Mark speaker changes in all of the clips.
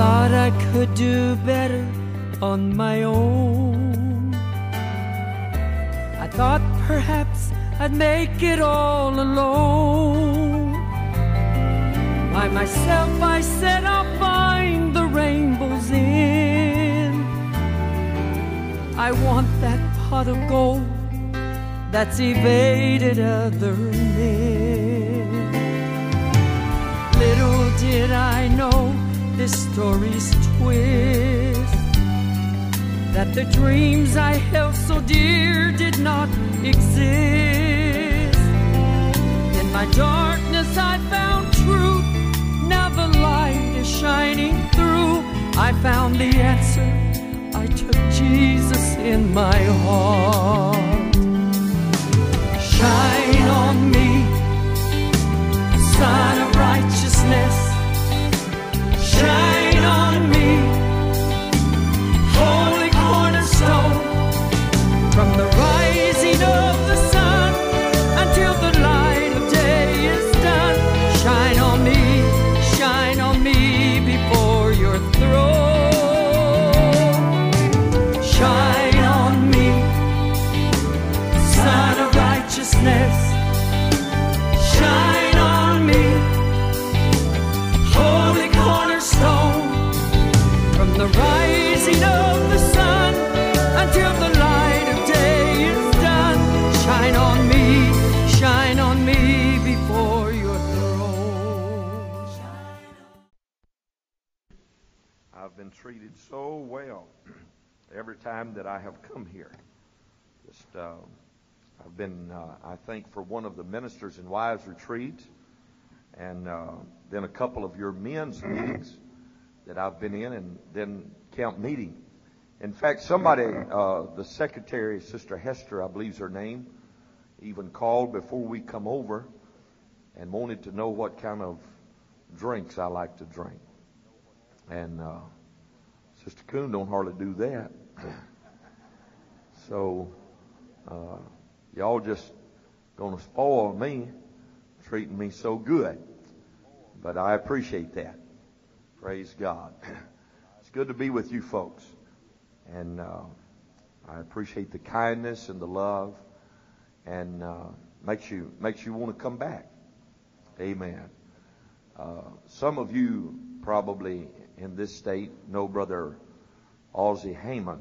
Speaker 1: Thought I could do better on my own. I thought perhaps I'd make it all alone. By myself, I said I'll find the rainbows in. I want that pot of gold that's evaded other men. Little did I know this story's twist that the dreams I held so dear did not exist. In my darkness, I found truth. Now the light is shining through. I found the answer. I took Jesus in my heart. Shine on me, Son of Righteousness. Shine
Speaker 2: every time that I have come here. Just, uh, I've been, uh, I think, for one of the ministers and wives retreats, and uh, then a couple of your men's meetings that I've been in, and then camp meeting. In fact, somebody, uh, the secretary, Sister Hester, I believe is her name, even called before we come over and wanted to know what kind of drinks I like to drink. And uh, Sister Coon don't hardly do that. So uh, y'all just gonna spoil me, treating me so good. But I appreciate that. Praise God. It's good to be with you folks, and uh, I appreciate the kindness and the love, and uh, makes you makes you want to come back. Amen. Uh, some of you probably in this state know Brother Ozzie Heyman.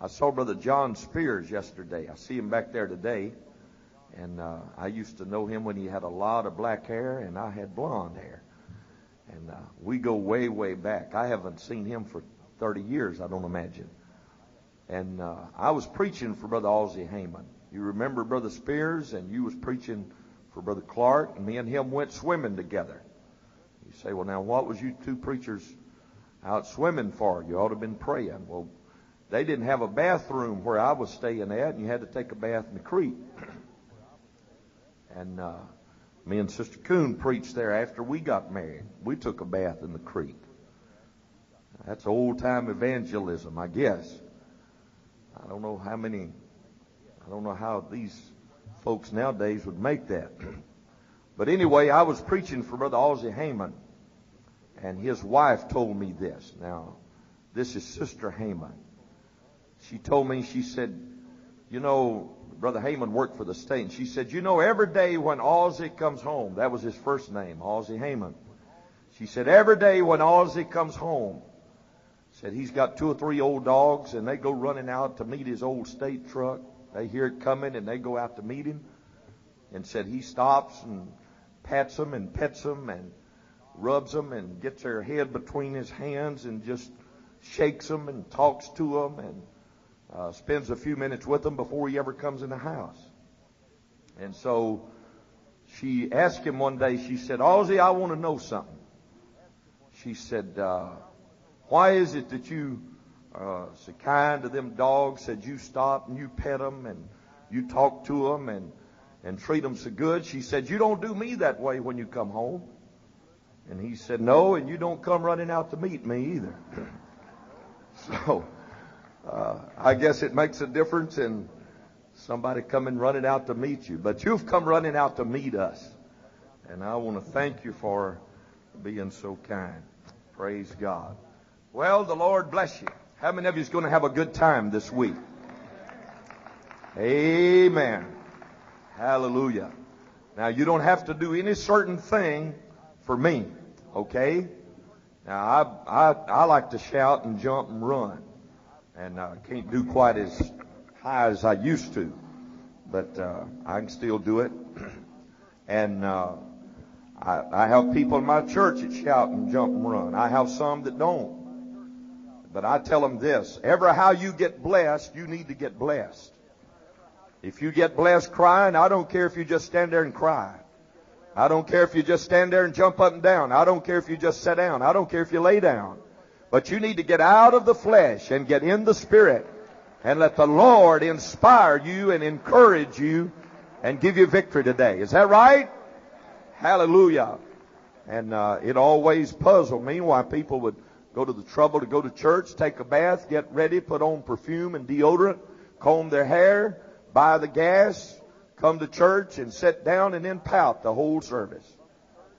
Speaker 2: I saw Brother John Spears yesterday. I see him back there today. And uh, I used to know him when he had a lot of black hair and I had blonde hair. And uh, we go way, way back. I haven't seen him for 30 years, I don't imagine. And uh, I was preaching for Brother Ozzie Heyman. You remember Brother Spears, and you was preaching for Brother Clark, and me and him went swimming together. You say, well, now what was you two preachers out swimming for? You ought to have been praying. Well, they didn't have a bathroom where I was staying at, and you had to take a bath in the creek. and uh, me and Sister Coon preached there after we got married. We took a bath in the creek. That's old time evangelism, I guess. I don't know how many, I don't know how these folks nowadays would make that. but anyway, I was preaching for Brother Ozzie Heyman, and his wife told me this. Now, this is Sister Heyman. She told me, she said, you know, Brother Heyman worked for the state, and she said, you know, every day when Ozzie comes home, that was his first name, Ozzie Heyman. She said, every day when Ozzie comes home, said he's got two or three old dogs, and they go running out to meet his old state truck. They hear it coming, and they go out to meet him. And said he stops and pats them and pets them and rubs them and gets their head between his hands and just shakes them and talks to them and uh, spends a few minutes with them before he ever comes in the house. And so she asked him one day, she said, Ozzie, I want to know something. She said, uh, why is it that you uh, so kind to them dogs, said you stop and you pet them and you talk to them and, and treat them so good? She said, you don't do me that way when you come home. And he said, no, and you don't come running out to meet me either. so, uh, I guess it makes a difference in somebody coming running out to meet you. But you've come running out to meet us. And I want to thank you for being so kind. Praise God. Well, the Lord bless you. How many of you is going to have a good time this week? Amen. Hallelujah. Now, you don't have to do any certain thing for me, okay? Now, I, I, I like to shout and jump and run, and I uh, can't do quite as high as I used to, but uh, I can still do it. and uh, I, I have people in my church that shout and jump and run. I have some that don't. But I tell them this, ever how you get blessed, you need to get blessed. If you get blessed crying, I don't care if you just stand there and cry. I don't care if you just stand there and jump up and down. I don't care if you just sit down. I don't care if you lay down. But you need to get out of the flesh and get in the spirit and let the Lord inspire you and encourage you and give you victory today. Is that right? Hallelujah. And uh, it always puzzled me why people would go to the trouble to go to church, take a bath, get ready, put on perfume and deodorant, comb their hair, buy the gas, come to church and sit down and then pout the whole service.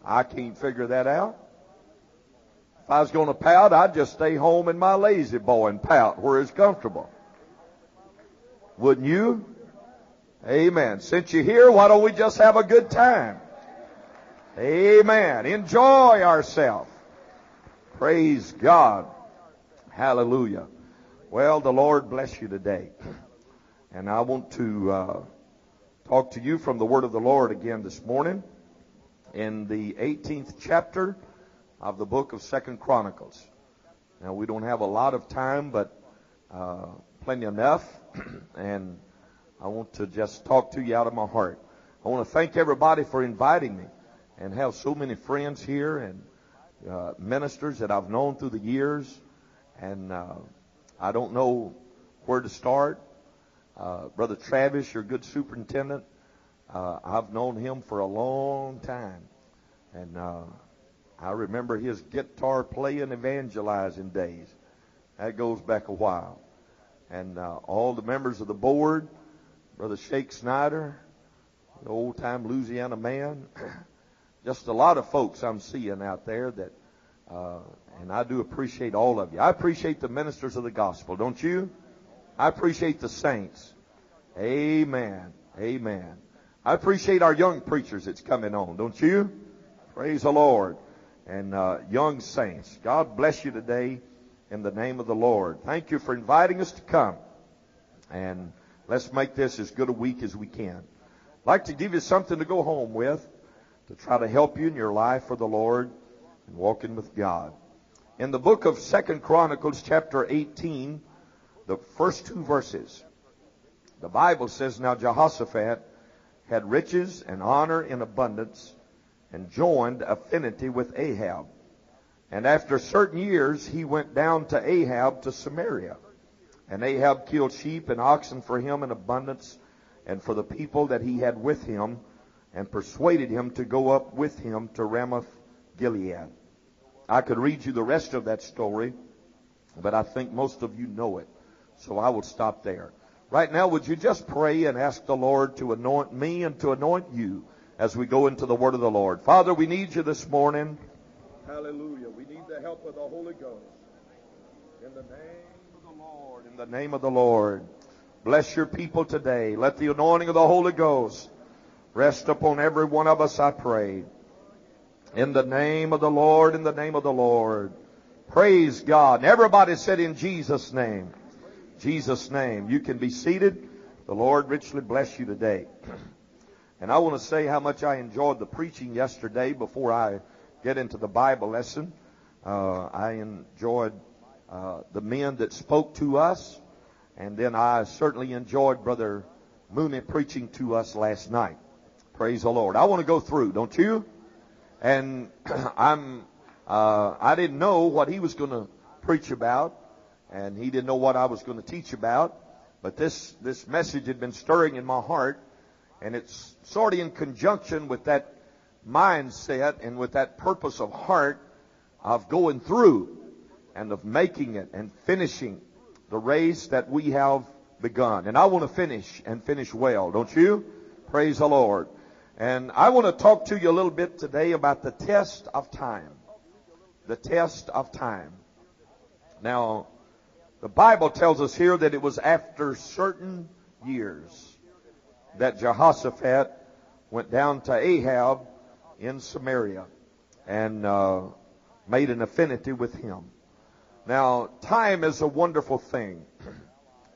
Speaker 2: I can't figure that out. If I was going to pout, I'd just stay home in my lazy boy and pout where it's comfortable. Wouldn't you? Amen. Since you're here, why don't we just have a good time? Amen. Enjoy ourselves. Praise God. Hallelujah. Well, the Lord bless you today. And I want to uh, talk to you from the Word of the Lord again this morning in the 18th chapter of the book of Second Chronicles. Now, we don't have a lot of time, but uh, plenty enough. and I want to just talk to you out of my heart. I want to thank everybody for inviting me and have so many friends here and uh, ministers that I've known through the years. And uh, I don't know where to start. Uh, Brother Travis, your good superintendent, uh, I've known him for a long time. And uh, I remember his guitar playing, evangelizing days. That goes back a while. And uh, all the members of the board, Brother Shake Snyder, the old time Louisiana man, just a lot of folks I'm seeing out there that, uh, and I do appreciate all of you. I appreciate the ministers of the gospel, don't you? I appreciate the saints. Amen. Amen. I appreciate our young preachers that's coming on, don't you? Praise the Lord. And uh, young saints, God bless you today in the name of the Lord. Thank you for inviting us to come. And let's make this as good a week as we can. I'd like to give you something to go home with to try to help you in your life for the Lord and walking with God. In the book of Second Chronicles chapter 18, the first two verses. The Bible says, Now Jehoshaphat had riches and honor in abundance and joined affinity with Ahab. And after certain years, he went down to Ahab to Samaria. And Ahab killed sheep and oxen for him in abundance and for the people that he had with him and persuaded him to go up with him to Ramoth Gilead. I could read you the rest of that story, but I think most of you know it. So I will stop there. Right now, would you just pray and ask the Lord to anoint me and to anoint you as we go into the Word of the Lord? Father, we need you this morning. Hallelujah. We need the help of the Holy Ghost. In the name of the Lord. In the name of the Lord. Bless your people today. Let the anointing of the Holy Ghost rest upon every one of us, I pray. In the name of the Lord, in the name of the Lord. Praise God. And everybody said in Jesus' name. Jesus' name. You can be seated. The Lord richly bless you today. And I want to say how much I enjoyed the preaching yesterday before I get into the Bible lesson. Uh, I enjoyed uh, the men that spoke to us, and then I certainly enjoyed Brother Mooney preaching to us last night. Praise the Lord. I want to go through, don't you? And I'm, uh, I didn't know what he was going to preach about and he didn't know what I was going to teach about. But this, this message had been stirring in my heart, and it's sort of in conjunction with that mindset and with that purpose of heart of going through and of making it and finishing the race that we have begun. And I want to finish and finish well, don't you? Praise the Lord. And I want to talk to you a little bit today about the test of time. the test of time. Now, the Bible tells us here that it was after certain years that Jehoshaphat went down to Ahab in Samaria and uh, made an affinity with him. Now, time is a wonderful thing.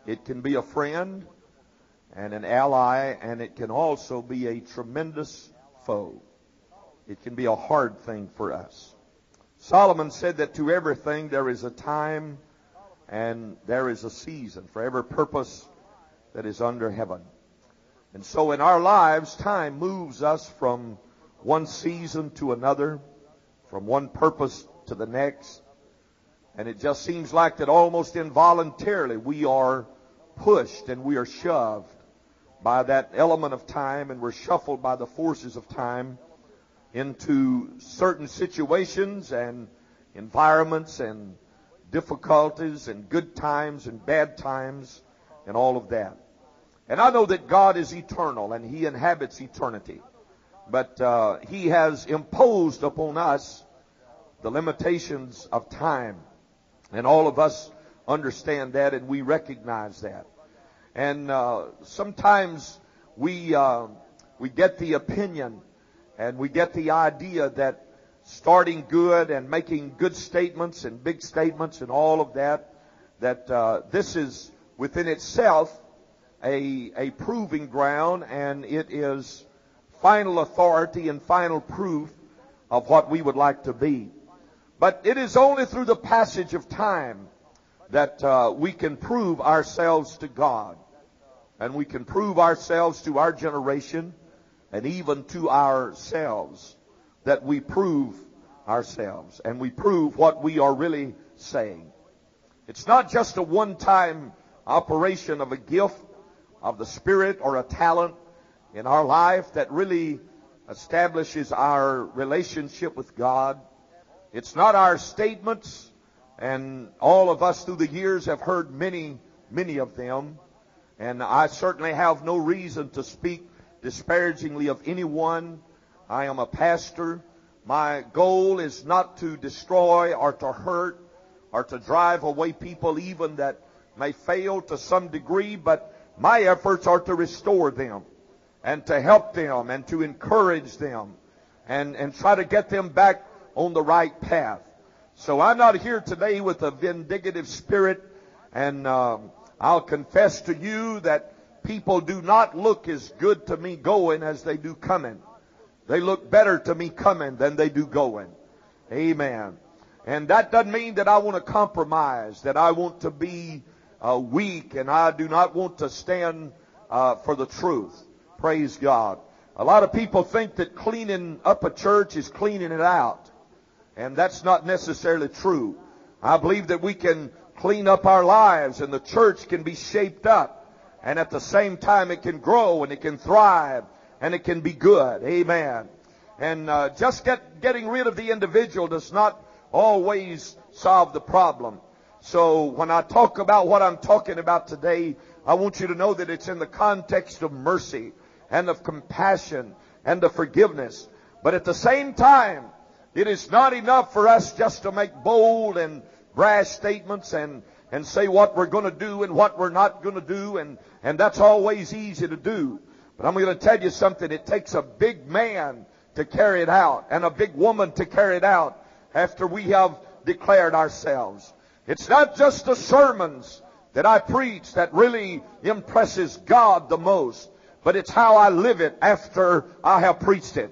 Speaker 2: It can be a friend and an ally, and it can also be a tremendous foe. It can be a hard thing for us. Solomon said that to everything there is a time and there is a season for every purpose that is under heaven. And so in our lives, time moves us from one season to another, from one purpose to the next. And it just seems like that almost involuntarily we are pushed and we are shoved by that element of time and we're shuffled by the forces of time into certain situations and environments and difficulties and good times and bad times and all of that. And I know that God is eternal and He inhabits eternity. But uh, He has imposed upon us the limitations of time. And all of us understand that and we recognize that. And uh, sometimes we, uh, we get the opinion and we get the idea that starting good and making good statements and big statements and all of that, that uh, this is within itself a, a proving ground and it is final authority and final proof of what we would like to be. But it is only through the passage of time that uh, we can prove ourselves to God. And we can prove ourselves to our generation and even to ourselves that we prove ourselves and we prove what we are really saying. It's not just a one-time operation of a gift of the Spirit or a talent in our life that really establishes our relationship with God. It's not our statements, and all of us through the years have heard many, many of them. And I certainly have no reason to speak disparagingly of anyone. I am a pastor. My goal is not to destroy or to hurt or to drive away people even that may fail to some degree, but my efforts are to restore them and to help them and to encourage them and, and try to get them back on the right path. So I'm not here today with a vindicative spirit and um, I'll confess to you that people do not look as good to me going as they do coming. They look better to me coming than they do going. Amen. And that doesn't mean that I want to compromise, that I want to be uh, weak, and I do not want to stand uh, for the truth. Praise God. A lot of people think that cleaning up a church is cleaning it out. And that's not necessarily true. I believe that we can clean up our lives and the church can be shaped up. And at the same time it can grow and it can thrive and it can be good. Amen. And uh, just get, getting rid of the individual does not always solve the problem. So when I talk about what I'm talking about today, I want you to know that it's in the context of mercy and of compassion and of forgiveness. But at the same time, it is not enough for us just to make bold and brash statements and, and say what we're going to do and what we're not going to do, and, and that's always easy to do. But I'm going to tell you something. It takes a big man to carry it out and a big woman to carry it out after we have declared ourselves. It's not just the sermons that I preach that really impresses God the most, but it's how I live it after I have preached it.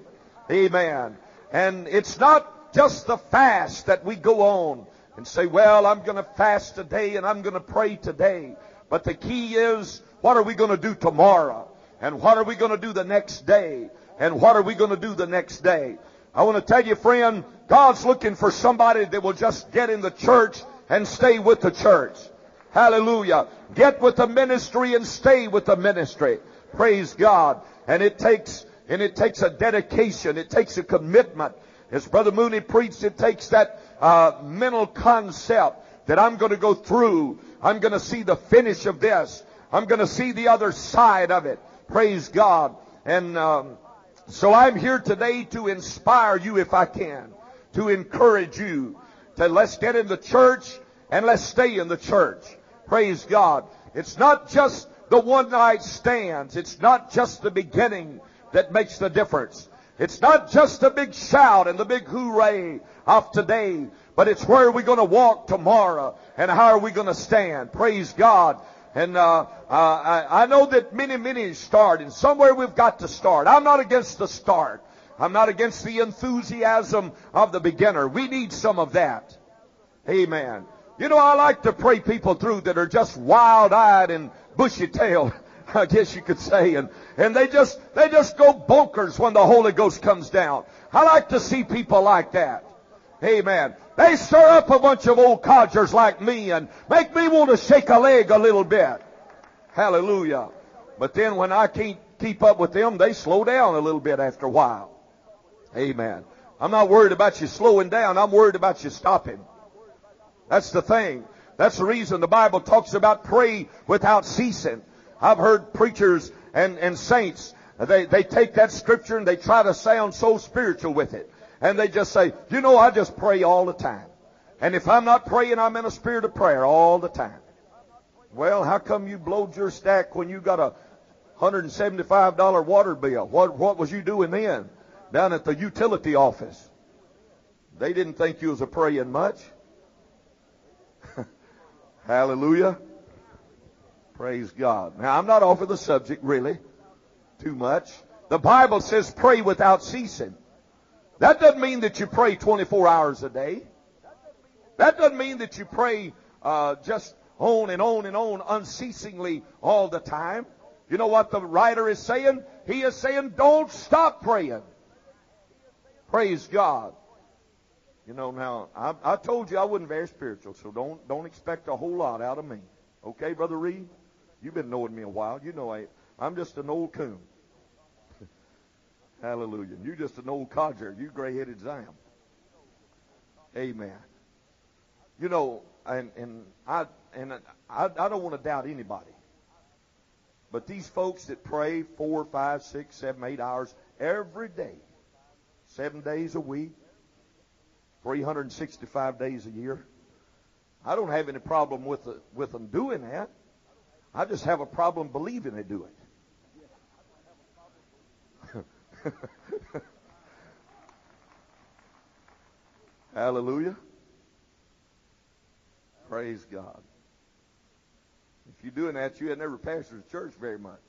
Speaker 2: Amen. And it's not just the fast that we go on and say, well, I'm going to fast today and I'm going to pray today. But the key is, what are we going to do tomorrow? And what are we going to do the next day? And what are we going to do the next day? I want to tell you, friend, God's looking for somebody that will just get in the church and stay with the church. Hallelujah. Get with the ministry and stay with the ministry. Praise God. And it takes, and it takes a dedication. It takes a commitment. As Brother Mooney preached, it takes that uh, mental concept that I'm going to go through. I'm going to see the finish of this. I'm going to see the other side of it. Praise God. And um, so I'm here today to inspire you if I can, to encourage you, to let's get in the church and let's stay in the church. Praise God. It's not just the one night stands. It's not just the beginning that makes the difference. It's not just the big shout and the big hooray of today, but it's where are we going to walk tomorrow and how are we going to stand. Praise God. And uh, uh, I, I know that many, many start, and somewhere we've got to start. I'm not against the start. I'm not against the enthusiasm of the beginner. We need some of that. Amen. You know, I like to pray people through that are just wild-eyed and bushy-tailed. I guess you could say, and and they just they just go bonkers when the Holy Ghost comes down. I like to see people like that. Amen. They stir up a bunch of old codgers like me and make me want to shake a leg a little bit. Hallelujah. But then when I can't keep up with them, they slow down a little bit after a while. Amen. I'm not worried about you slowing down. I'm worried about you stopping. That's the thing. That's the reason the Bible talks about pray without ceasing. I've heard preachers and, and saints, they, they take that scripture and they try to sound so spiritual with it. And they just say, you know, I just pray all the time. And if I'm not praying, I'm in a spirit of prayer all the time. Well, how come you blowed your stack when you got a $175 water bill? What, what was you doing then? Down at the utility office. They didn't think you was a praying much. Hallelujah. Praise God. Now, I'm not off of the subject, really, too much. The Bible says pray without ceasing. That doesn't mean that you pray 24 hours a day. That doesn't mean that you pray uh, just on and on and on unceasingly all the time. You know what the writer is saying? He is saying, don't stop praying. Praise God. You know, now I, I told you I wasn't very spiritual, so don't don't expect a whole lot out of me. Okay, Brother Reed? You've been knowing me a while. You know I, I'm just an old coon. Hallelujah. You're just an old codger. You gray-headed Zam. Amen. You know, and and I and I, I don't want to doubt anybody. But these folks that pray four, five, six, seven, eight hours every day, seven days a week, 365 days a year, I don't have any problem with the, with them doing that. I just have a problem believing they do it. Hallelujah. Praise God. If you're doing that, you had never pastored the church very much.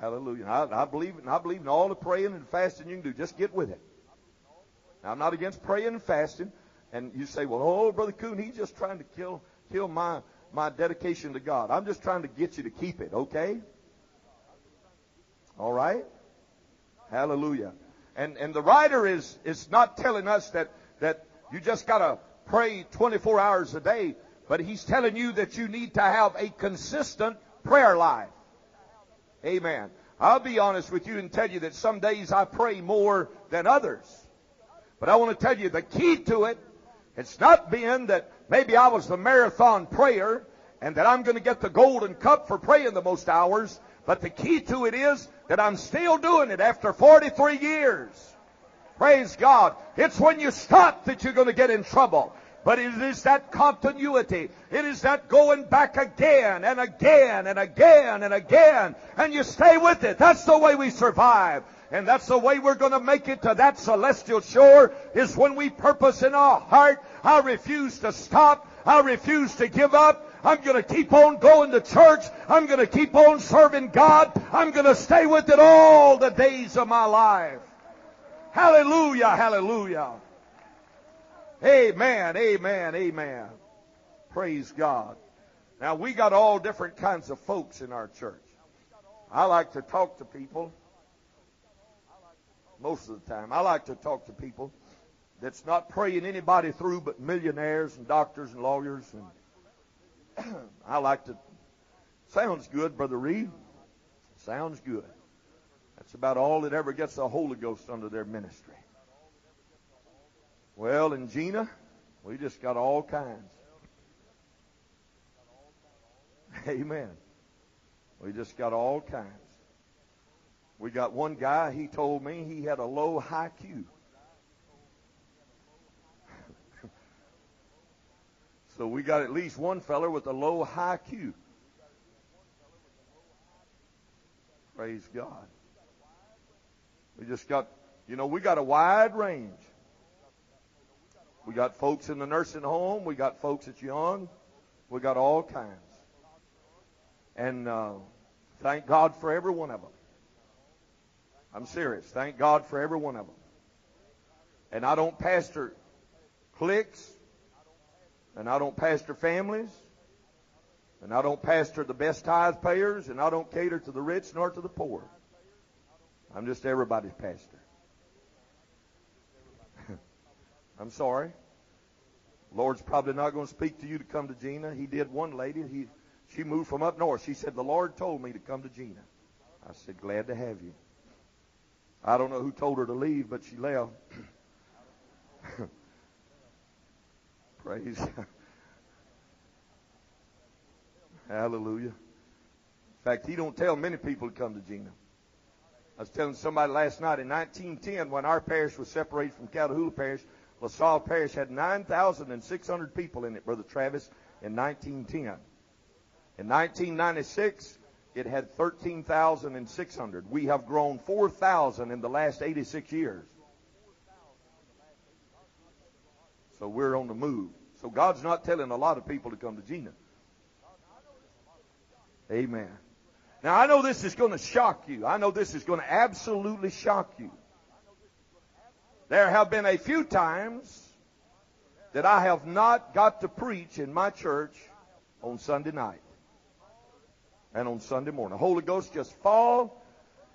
Speaker 2: Hallelujah. I, I believe I believe in all the praying and fasting you can do. Just get with it. Now, I'm not against praying and fasting. And you say, well, oh, Brother Coon, he's just trying to kill kill my my dedication to God. I'm just trying to get you to keep it, okay? All right? Hallelujah. And and the writer is is not telling us that that you just got to pray 24 hours a day, but he's telling you that you need to have a consistent prayer life. Amen. I'll be honest with you and tell you that some days I pray more than others. But I want to tell you the key to it, it's not being that maybe I was the marathon prayer and that I'm going to get the golden cup for praying the most hours, but the key to it is that I'm still doing it after 43 years. Praise God. It's when you stop that you're going to get in trouble. But it is that continuity. It is that going back again and again and again and again. And you stay with it. That's the way we survive. And that's the way we're going to make it to that celestial shore is when we purpose in our heart, I refuse to stop. I refuse to give up. I'm going to keep on going to church. I'm going to keep on serving God. I'm going to stay with it all the days of my life. Hallelujah, hallelujah. Amen, amen, amen. Praise God. Now we got all different kinds of folks in our church. I like to talk to people most of the time. I like to talk to people that's not praying anybody through but millionaires and doctors and lawyers and I like to sounds good, Brother Reed. Sounds good. That's about all that ever gets the Holy Ghost under their ministry. Well, in Jena, we just got all kinds. Amen. We just got all kinds. We got one guy, he told me he had a low IQ. so we got at least one feller with a low IQ. Praise God. We just got, you know, we got a wide range. We got folks in the nursing home. We got folks that's young. We got all kinds. And uh, thank God for every one of them. I'm serious. Thank God for every one of them. And I don't pastor cliques, and I don't pastor families, and I don't pastor the best tithe payers, and I don't cater to the rich nor to the poor. I'm just everybody's pastor. I'm sorry. Lord's probably not going to speak to you to come to Jena. He did one lady. He, she moved from up north. She said, The Lord told me to come to Jena. I said, Glad to have you. I don't know who told her to leave, but she left. Praise. Hallelujah. In fact, he don't tell many people to come to Jena. I was telling somebody last night in 1910 when our parish was separated from Catahoula Parish, LaSalle Parish had 9,600 people in it, Brother Travis, in 1910. In 1996, it had 13,600. We have grown 4,000 in the last 86 years. So we're on the move. So God's not telling a lot of people to come to Jena. Amen. Now I know this is going to shock you. I know this is going to absolutely shock you. There have been a few times that I have not got to preach in my church on Sunday night and on Sunday morning. The Holy Ghost just fall,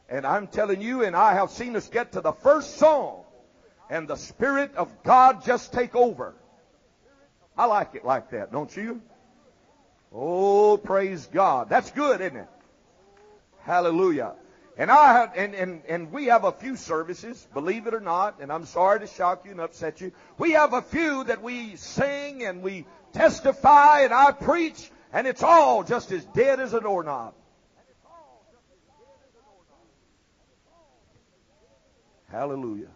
Speaker 2: and I'm telling you, and I have seen us get to the first song, and the Spirit of God just take over. I like it like that, don't you? Oh, praise God. That's good, isn't it? Hallelujah. And I have, and, and, and we have a few services, believe it or not, and I'm sorry to shock you and upset you. We have a few that we sing and we testify and I preach and it's all just as dead as a doorknob. Hallelujah.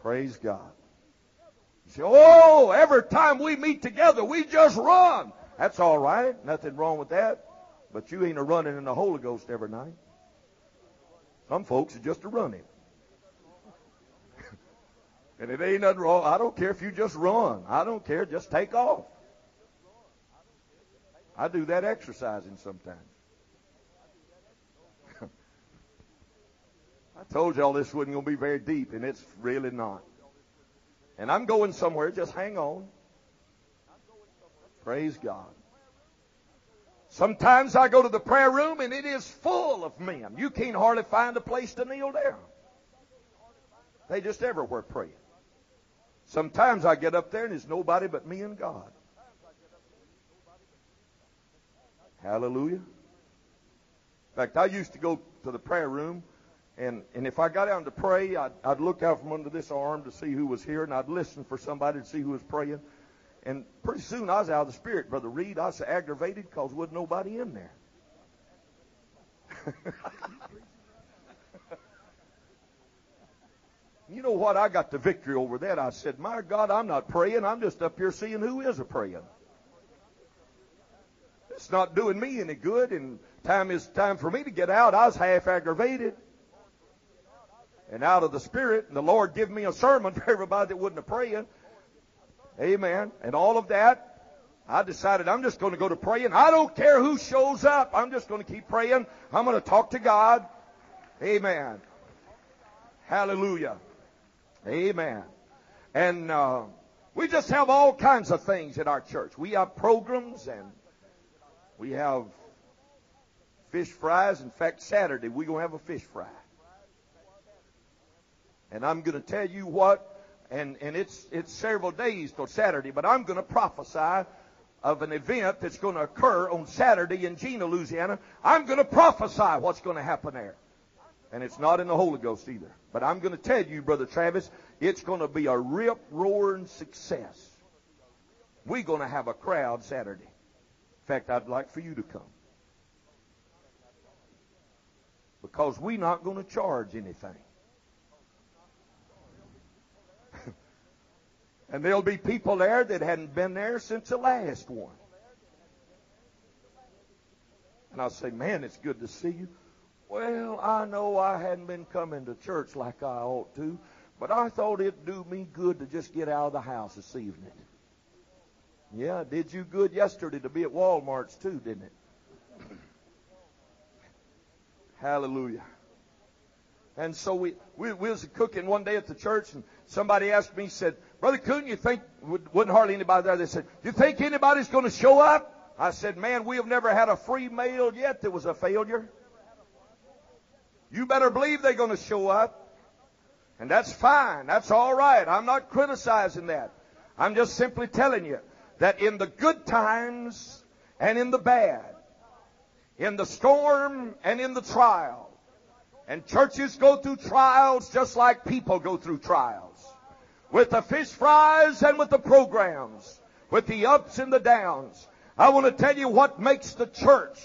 Speaker 2: Praise God. You say, oh, every time we meet together, we just run. That's all right. Nothing wrong with that. But you ain't a running in the Holy Ghost every night. Some folks are just a running. and it ain't nothing wrong. I don't care if you just run. I don't care. Just take off. I do that exercising sometimes. I told y'all this wasn't going to be very deep, and it's really not. And I'm going somewhere. Just hang on. Praise God. Sometimes I go to the prayer room and it is full of men. You can't hardly find a place to kneel down. They just everywhere praying. Sometimes I get up there and there's nobody but me and God. Hallelujah. In fact, I used to go to the prayer room, and, and if I got down to pray, I'd, I'd look out from under this arm to see who was here, and I'd listen for somebody to see who was praying. And pretty soon I was out of the spirit, Brother Reed. I was aggravated because wasn't nobody in there. you know what? I got the victory over that. I said, My God, I'm not praying. I'm just up here seeing who is a praying. It's not doing me any good, and time is time for me to get out. I was half aggravated and out of the spirit, and the Lord give me a sermon for everybody that wasn't a praying. Amen. And all of that, I decided I'm just going to go to praying. I don't care who shows up. I'm just going to keep praying. I'm going to talk to God. Amen. Hallelujah. Amen. And uh, we just have all kinds of things in our church. We have programs and we have fish fries. In fact, Saturday we're going to have a fish fry. And I'm going to tell you what and, and it's, it's several days till Saturday, but I'm going to prophesy of an event that's going to occur on Saturday in Jena, Louisiana. I'm going to prophesy what's going to happen there. And it's not in the Holy Ghost either. But I'm going to tell you, Brother Travis, it's going to be a rip roaring success. We're going to have a crowd Saturday. In fact, I'd like for you to come. Because we're not going to charge anything. And there'll be people there that hadn't been there since the last one. And I'll say, man, it's good to see you. Well, I know I hadn't been coming to church like I ought to, but I thought it'd do me good to just get out of the house this evening. Yeah, did you good yesterday to be at Walmart's too, didn't it? Hallelujah. And so we, we, we was cooking one day at the church, and somebody asked me, said, Brother Coon, you think, wasn't hardly anybody there, they said, you think anybody's going to show up? I said, man, we have never had a free meal yet that was a failure. You better believe they're going to show up. And that's fine. That's all right. I'm not criticizing that. I'm just simply telling you that in the good times and in the bad, in the storm and in the trial, and churches go through trials just like people go through trials. With the fish fries and with the programs, with the ups and the downs. I want to tell you what makes the church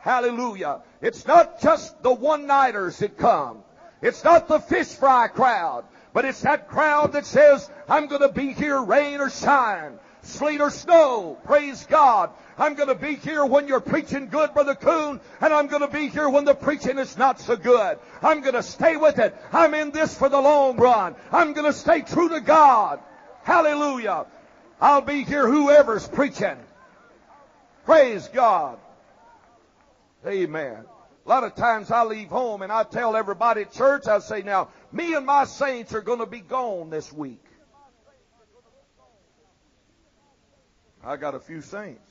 Speaker 2: Hallelujah. It's not just the one-nighters that come. It's not the fish fry crowd. But it's that crowd that says, I'm going to be here rain or shine, sleet or snow. Praise God. I'm going to be here when you're preaching good, Brother Coon, and I'm going to be here when the preaching is not so good. I'm going to stay with it. I'm in this for the long run. I'm going to stay true to God. Hallelujah. I'll be here whoever's preaching. Praise God. Amen. A lot of times I leave home and I tell everybody at church, I say, now, me and my saints are going to be gone this week. I got a few saints.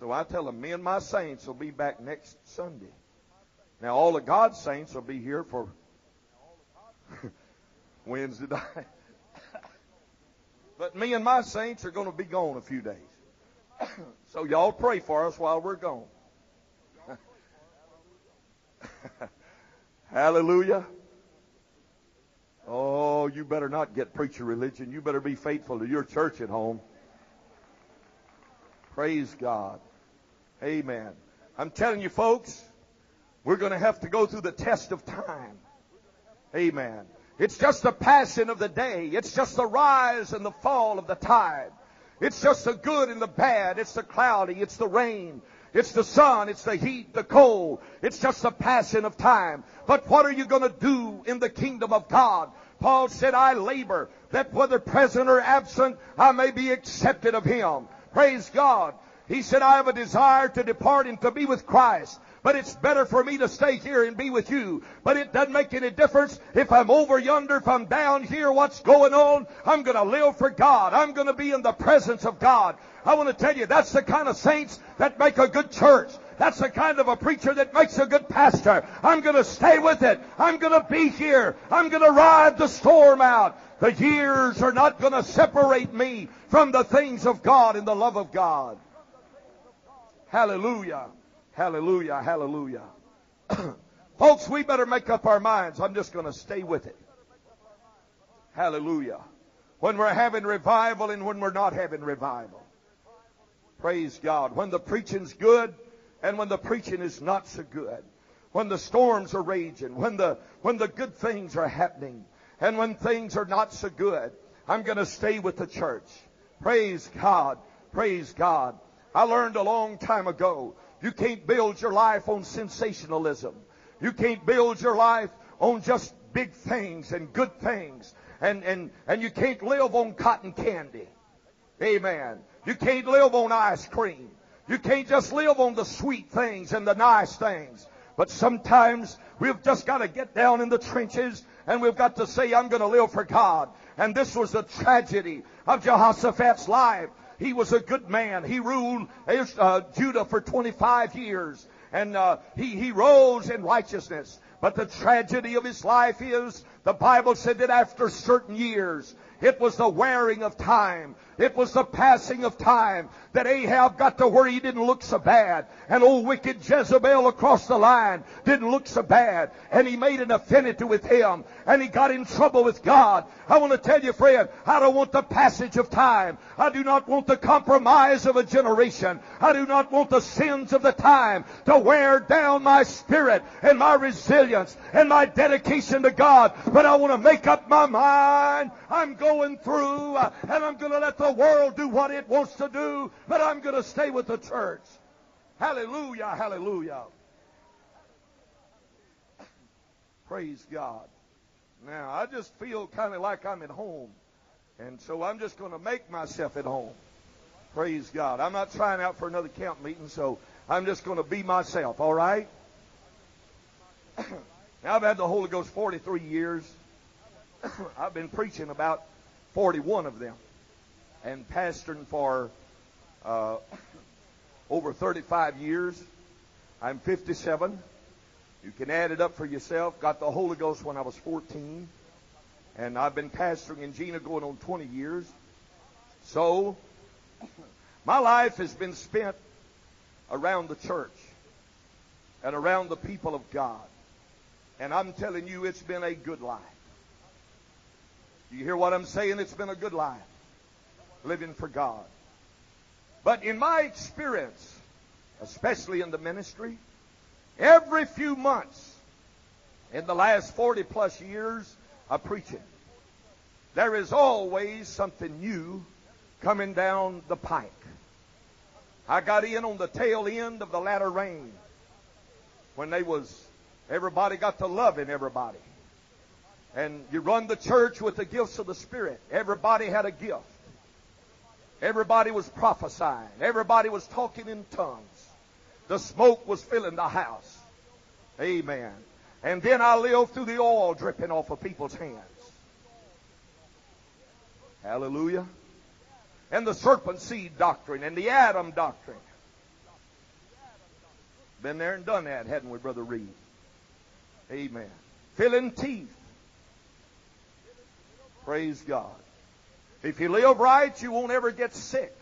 Speaker 2: So I tell them, me and my saints will be back next Sunday. Now, all of God's saints will be here for Wednesday night. but me and my saints are going to be gone a few days. so y'all pray for us while we're gone. Hallelujah. Oh, you better not get preacher religion. You better be faithful to your church at home. Praise God. Amen. I'm telling you, folks, we're going to have to go through the test of time. Amen. It's just the passing of the day. It's just the rise and the fall of the tide. It's just the good and the bad. It's the cloudy. It's the rain. It's the sun. It's the heat, the cold. It's just the passing of time. But what are you going to do in the kingdom of God? Paul said, I labor that whether present or absent, I may be accepted of him. Praise God. He said, I have a desire to depart and to be with Christ. But it's better for me to stay here and be with you. But it doesn't make any difference if I'm over yonder, if I'm down here, what's going on. I'm going to live for God. I'm going to be in the presence of God. I want to tell you, that's the kind of saints that make a good church. That's the kind of a preacher that makes a good pastor. I'm going to stay with it. I'm going to be here. I'm going to ride the storm out. The years are not going to separate me from the things of God and the love of God. Hallelujah. Hallelujah. Hallelujah. Folks, we better make up our minds. I'm just going to stay with it. Hallelujah. When we're having revival and when we're not having revival. Praise God. When the preaching's good and when the preaching is not so good. When the storms are raging. When the, when the good things are happening. And when things are not so good. I'm going to stay with the church. Praise God. Praise God. I learned a long time ago you can't build your life on sensationalism. You can't build your life on just big things and good things. And, and, and you can't live on cotton candy. Amen. You can't live on ice cream. You can't just live on the sweet things and the nice things. But sometimes we've just got to get down in the trenches and we've got to say, I'm going to live for God. And this was the tragedy of Jehoshaphat's life. He was a good man. He ruled uh, Judah for 25 years. And uh, he, he rose in righteousness. But the tragedy of his life is, the Bible said that after certain years, it was the wearing of time. It was the passing of time that Ahab got to where he didn't look so bad. And old wicked Jezebel across the line didn't look so bad. And he made an affinity with him. And he got in trouble with God. I want to tell you, friend, I don't want the passage of time. I do not want the compromise of a generation. I do not want the sins of the time to wear down my spirit and my resilience and my dedication to God. but I want to make up my mind. I'm going through, uh, and I'm going to let the world do what it wants to do, but I'm going to stay with the church. Hallelujah, hallelujah. Praise God. Now, I just feel kind of like I'm at home. And so I'm just going to make myself at home. Praise God. I'm not trying out for another camp meeting, so I'm just going to be myself, all right? now, I've had the Holy Ghost 43 years. I've been preaching about 41 of them and pastoring for uh, over 35 years. I'm 57. You can add it up for yourself. Got the Holy Ghost when I was 14. And I've been pastoring in Jena going on 20 years. So, my life has been spent around the church and around the people of God. And I'm telling you, it's been a good life. You hear what I'm saying? It's been a good life living for God. But in my experience, especially in the ministry, every few months in the last 40 plus years of preaching, there is always something new coming down the pike. I got in on the tail end of the latter rain when they was everybody got to loving everybody. And you run the church with the gifts of the Spirit. Everybody had a gift. Everybody was prophesying. Everybody was talking in tongues. The smoke was filling the house. Amen. And then I lived through the oil dripping off of people's hands. Hallelujah. And the serpent seed doctrine and the Adam doctrine. Been there and done that, hadn't we, Brother Reed? Amen. Filling teeth. Praise God. If you live right, you won't ever get sick.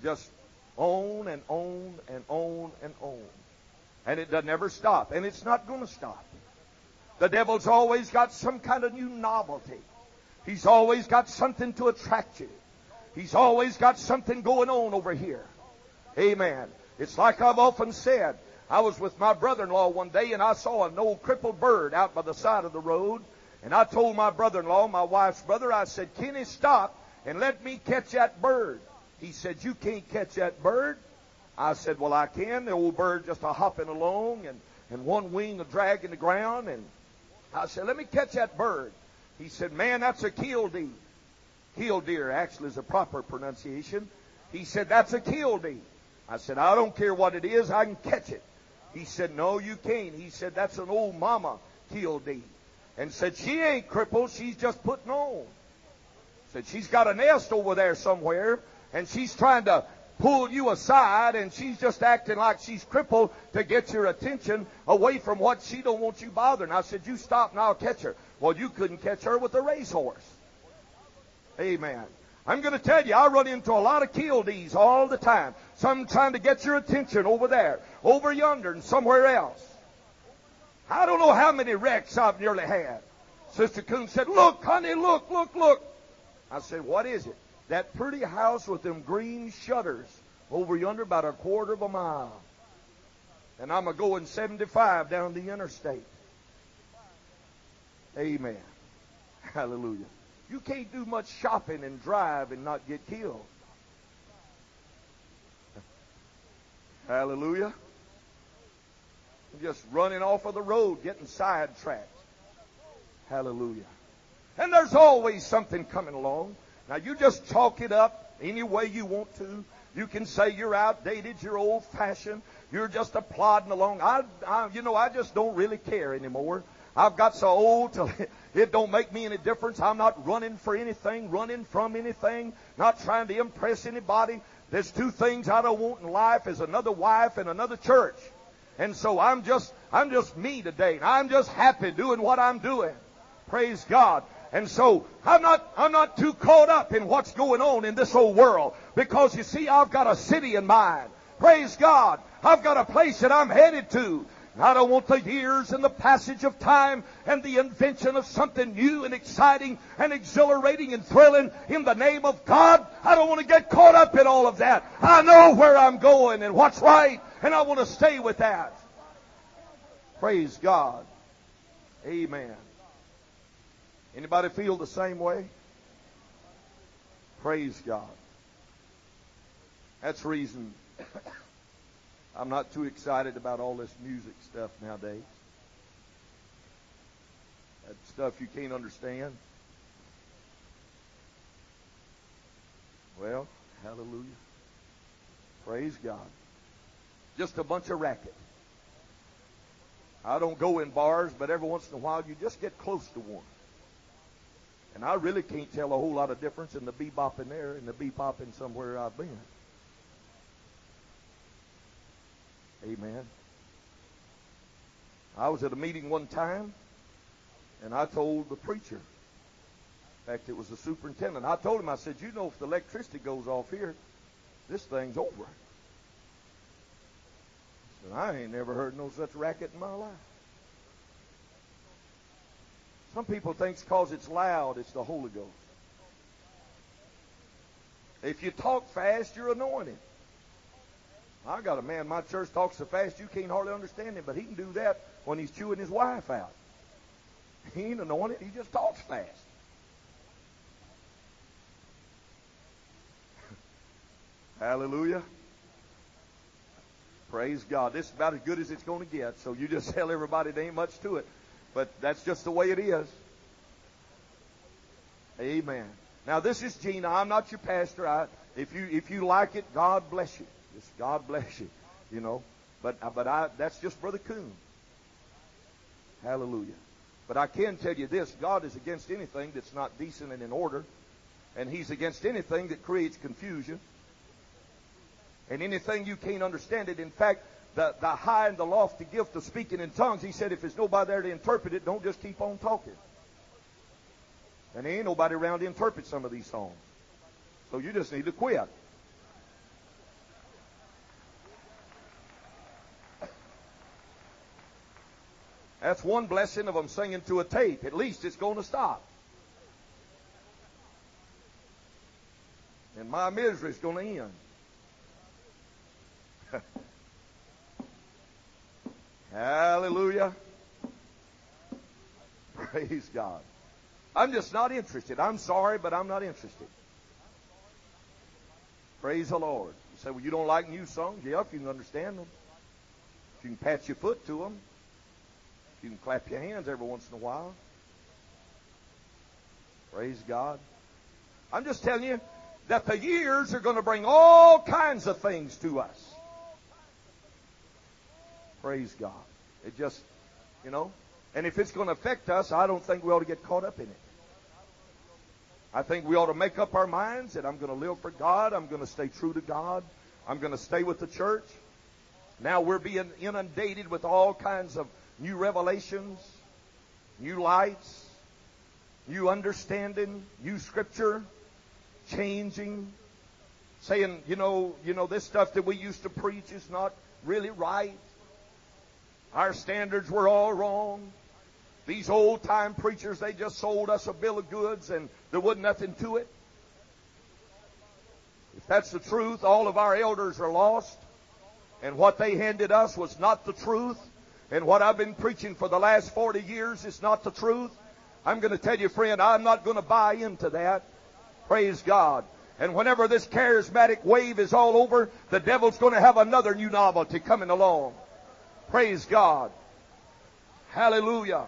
Speaker 2: Just on and on and on and on. And it doesn't ever stop. And it's not going to stop. The devil's always got some kind of new novelty. He's always got something to attract you. He's always got something going on over here. Amen. It's like I've often said. I was with my brother-in-law one day and I saw an old crippled bird out by the side of the road. And I told my brother-in-law, my wife's brother, I said, Kenny, stop and let me catch that bird. He said, you can't catch that bird. I said, well, I can. The old bird just a hopping along and, and one wing a dragging the ground. And I said, let me catch that bird. He said, man, that's a killdeer. Killdeer actually is a proper pronunciation. He said, that's a killdeer. I said, I don't care what it is, I can catch it. He said, no, you can't. He said, that's an old mama killdeer. And said, she ain't crippled, she's just putting on. Said, she's got a nest over there somewhere, and she's trying to pull you aside, and she's just acting like she's crippled to get your attention away from what she don't want you bothering. I said, you stop and I'll catch her. Well, you couldn't catch her with a racehorse. Amen. I'm going to tell you, I run into a lot of killdees all the time. Some trying to get your attention over there, over yonder, and somewhere else. I don't know how many wrecks I've nearly had. Sister Coon said, Look, honey, look, look, look. I said, What is it? That pretty house with them green shutters over yonder about a quarter of a mile. And I'm a going 75 down the interstate. Amen. Hallelujah. You can't do much shopping and drive and not get killed. Hallelujah. Just running off of the road, getting sidetracked. Hallelujah. And there's always something coming along. Now you just chalk it up any way you want to. You can say you're outdated, you're old fashioned, you're just a plodding along. I, I, you know, I just don't really care anymore. I've got so old it don't make me any difference. I'm not running for anything, running from anything, not trying to impress anybody. There's two things I don't want in life is another wife and another church. And so I'm just, I'm just me today. And I'm just happy doing what I'm doing. Praise God. And so I'm not, I'm not too caught up in what's going on in this old world because you see, I've got a city in mind. Praise God. I've got a place that I'm headed to. I don't want the years and the passage of time and the invention of something new and exciting and exhilarating and thrilling in the name of God. I don't want to get caught up in all of that. I know where I'm going and what's right, and I want to stay with that. Praise God. Amen. Anybody feel the same way? Praise God. That's reason I'm not too excited about all this music stuff nowadays. That stuff you can't understand. Well, hallelujah. Praise God. Just a bunch of racket. I don't go in bars, but every once in a while you just get close to one. And I really can't tell a whole lot of difference in the bebop in there and the bebop in somewhere I've been. Amen. I was at a meeting one time, and I told the preacher, in fact, it was the superintendent, I told him, I said, you know, if the electricity goes off here, this thing's over. I said, I ain't never heard no such racket in my life. Some people think because it's loud, it's the Holy Ghost. If you talk fast, you're anointed. I got a man my church talks so fast you can't hardly understand him, but he can do that when he's chewing his wife out. He ain't anointed, he just talks fast. Hallelujah. Praise God. This is about as good as it's going to get, so you just tell everybody there ain't much to it. But that's just the way it is. Amen. Now this is Jena. I'm not your pastor. I, if you if you like it, God bless you. Just God bless you. You know. But uh, but I that's just Brother Coon. Hallelujah. But I can tell you this: God is against anything that's not decent and in order, and He's against anything that creates confusion, and anything you can't understand it. In fact, the, the high and the lofty gift of speaking in tongues, he said, if there's nobody there to interpret it, don't just keep on talking. And there ain't nobody around to interpret some of these songs. So you just need to quit. That's one blessing of them singing to a tape. At least it's going to stop. And my misery is going to end. Hallelujah. Praise God. I'm just not interested. I'm sorry, but I'm not interested. Praise the Lord. You say, well, you don't like new songs? Yeah, if you can understand them. If you can pat your foot to them. If you can clap your hands every once in a while. Praise God. I'm just telling you that the years are going to bring all kinds of things to us. Praise God. It just, you know, and if it's going to affect us, I don't think we ought to get caught up in it. I think we ought to make up our minds that I'm going to live for God. I'm going to stay true to God. I'm going to stay with the church. Now we're being inundated with all kinds of new revelations, new lights, new understanding, new scripture, changing, saying, you know, you know, this stuff that we used to preach is not really right. Our standards were all wrong. These old time preachers, they just sold us a bill of goods and there wasn't nothing to it. If that's the truth, all of our elders are lost. And what they handed us was not the truth. And what I've been preaching for the last 40 years is not the truth. I'm going to tell you, friend, I'm not going to buy into that. Praise God. And whenever this charismatic wave is all over, the devil's going to have another new novelty coming along. Praise God. Hallelujah.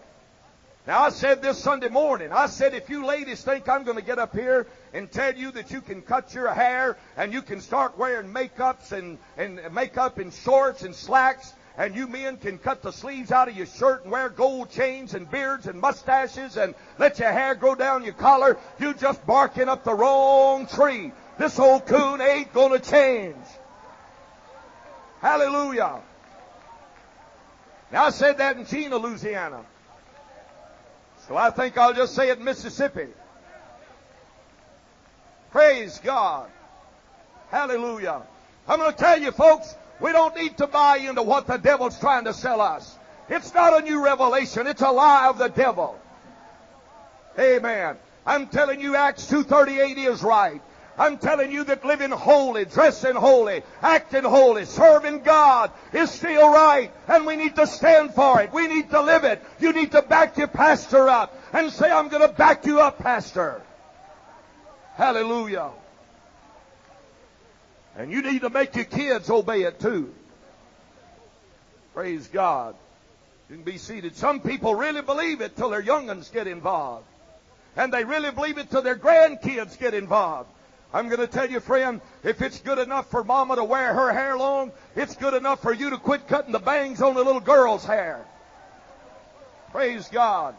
Speaker 2: Now I said this Sunday morning, I said if you ladies think I'm going to get up here and tell you that you can cut your hair and you can start wearing makeups and, and makeup and shorts and slacks and you men can cut the sleeves out of your shirt and wear gold chains and beards and mustaches and let your hair grow down your collar, you just barking up the wrong tree. This old coon ain't gonna change. Hallelujah. Now I said that in Jena, Louisiana. So I think I'll just say it in Mississippi. Praise God. Hallelujah. I'm going to tell you folks, we don't need to buy into what the devil's trying to sell us. It's not a new revelation. It's a lie of the devil. Amen. I'm telling you Acts 2.38 is right. I'm telling you that living holy, dressing holy, acting holy, serving God is still right. And we need to stand for it. We need to live it. You need to back your pastor up and say, I'm going to back you up, pastor. Hallelujah. And you need to make your kids obey it too. Praise God. You can be seated. Some people really believe it till their young'uns get involved. And they really believe it till their grandkids get involved. I'm going to tell you, friend, if it's good enough for mama to wear her hair long, it's good enough for you to quit cutting the bangs on the little girl's hair. Praise God.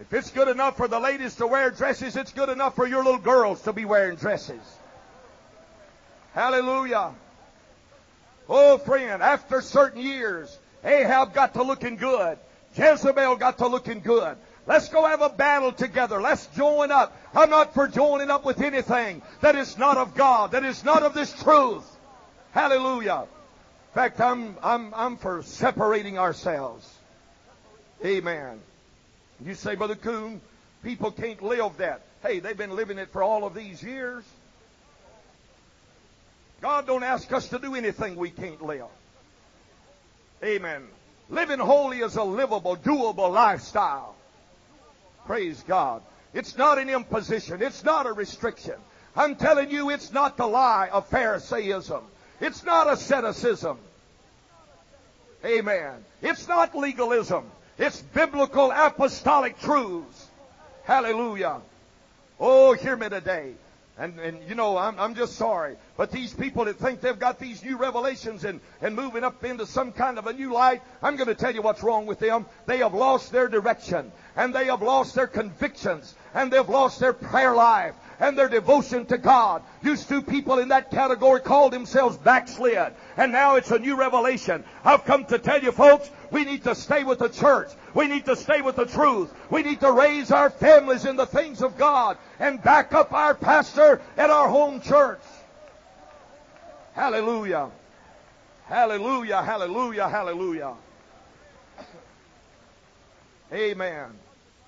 Speaker 2: If it's good enough for the ladies to wear dresses, it's good enough for your little girls to be wearing dresses. Hallelujah. Oh, friend, after certain years, Ahab got to looking good. Jezebel got to looking good. Let's go have a battle together. Let's join up. I'm not for joining up with anything that is not of God, that is not of this truth. Hallelujah. In fact, I'm, I'm, I'm for separating ourselves. Amen. You say, Brother Coon, people can't live that. Hey, they've been living it for all of these years. God don't ask us to do anything we can't live. Amen. Living holy is a livable, doable lifestyle. Praise God. It's not an imposition. It's not a restriction. I'm telling you, it's not the lie of Pharisaism. It's not asceticism. Amen. It's not legalism. It's biblical apostolic truths. Hallelujah. Oh, hear me today. And, and you know, I'm, I'm just sorry. But these people that think they've got these new revelations and, and moving up into some kind of a new light, I'm going to tell you what's wrong with them. They have lost their direction. And they have lost their convictions. And they've lost their prayer life. And their devotion to God. Used to people in that category called themselves backslid. And now it's a new revelation. I've come to tell you folks, we need to stay with the church. We need to stay with the truth. We need to raise our families in the things of God and back up our pastor at our home church. Hallelujah. Hallelujah, hallelujah, hallelujah. Amen.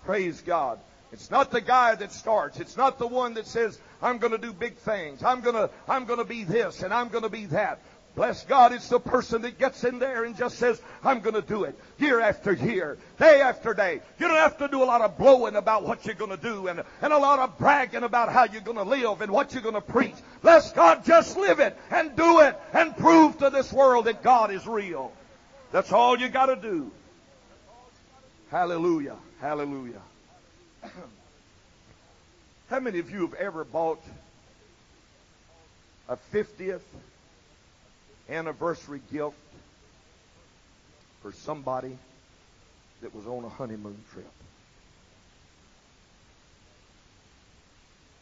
Speaker 2: Praise God. It's not the guy that starts. It's not the one that says, I'm going to do big things. I'm going to, I'm going to be this and I'm going to be that. Bless God, it's the person that gets in there and just says, I'm going to do it year after year, day after day. You don't have to do a lot of blowing about what you're going to do and, and a lot of bragging about how you're going to live and what you're going to preach. Bless God, just live it and do it and prove to this world that God is real. That's all you got to do. Hallelujah. Hallelujah. How many of you have ever bought a 50th anniversary gift for somebody that was on a honeymoon trip.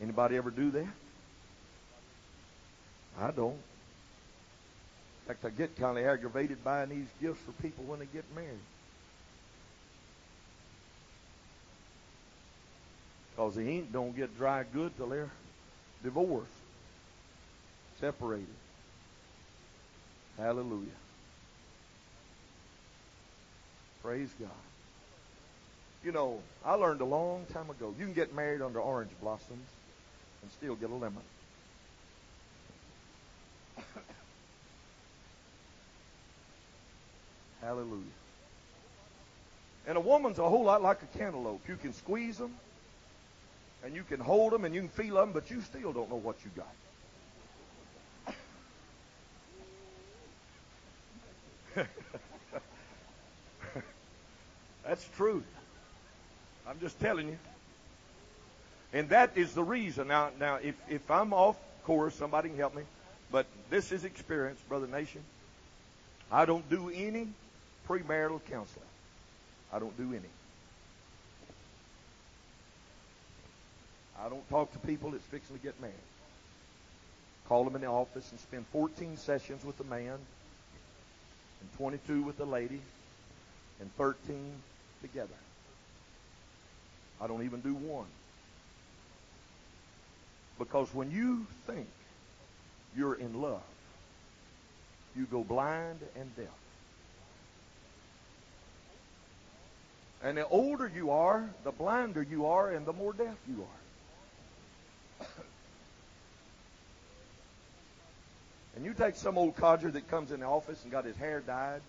Speaker 2: Anybody ever do that? I don't. In fact, I get kind of aggravated buying these gifts for people when they get married. Because the ink don't get dry good till they're divorced, separated. Hallelujah. Praise God. You know, I learned a long time ago you can get married under orange blossoms and still get a lemon. Hallelujah. And a woman's a whole lot like a cantaloupe. You can squeeze them, and you can hold them, and you can feel them, but you still don't know what you got. That's true. I'm just telling you. And that is the reason. Now, now, if, if I'm off course, somebody can help me. But this is experience, Brother Nation. I don't do any premarital counseling. I don't do any. I don't talk to people that's fixing to get married. Call them in the office and spend 14 sessions with the man and 22 with the lady, and 13 together. I don't even do one. Because when you think you're in love, you go blind and deaf. And the older you are, the blinder you are, and the more deaf you are. And you take some old codger that comes in the office and got his hair dyed,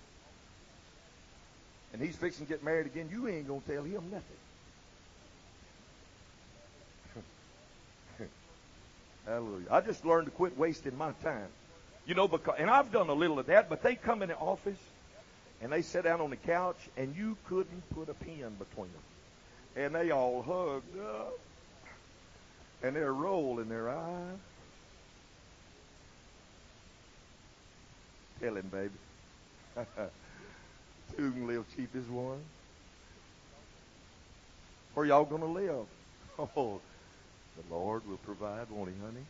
Speaker 2: and he's fixing to get married again, you ain't going to tell him nothing. Hallelujah. I just learned to quit wasting my time. You know, because, and I've done a little of that, but they come in the office and they sit down on the couch and you couldn't put a pin between them. And they all hugged up and they're rolling their eyes. Tell him, baby. Two can live cheap as one. Where y'all to live? Oh, the Lord will provide, won't he, honey?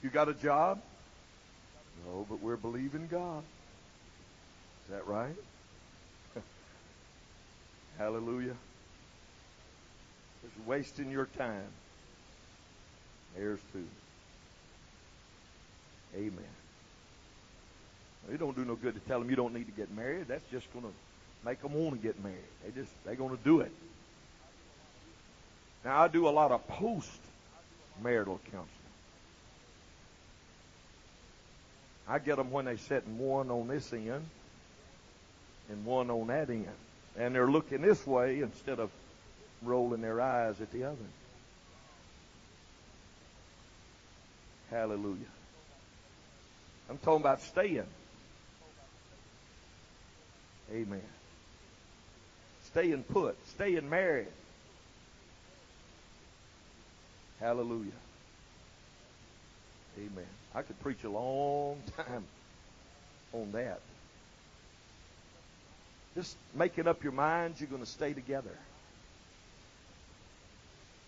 Speaker 2: You got a job? No, but we're believing God. Is that right? Hallelujah. Just wasting your time. There's two. Amen. It don't do no good to tell them you don't need to get married. That's just going to make them want to get married. They just they're going to do it. Now I do a lot of post marital counseling. I get them when they sitting one on this end and one on that end, and they're looking this way instead of rolling their eyes at the other. Hallelujah. I'm talking about staying. Amen. Staying put, staying married. Hallelujah. Amen. I could preach a long time on that. Just making up your minds you're going to stay together.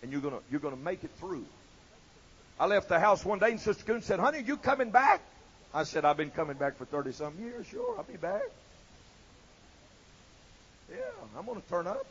Speaker 2: And you're to you're to make it through. I left the house one day and Sister Coon said, "Honey, you coming back?" I said, "I've been coming back for 30 some years. Sure, I'll be back." Yeah, I'm going to turn up.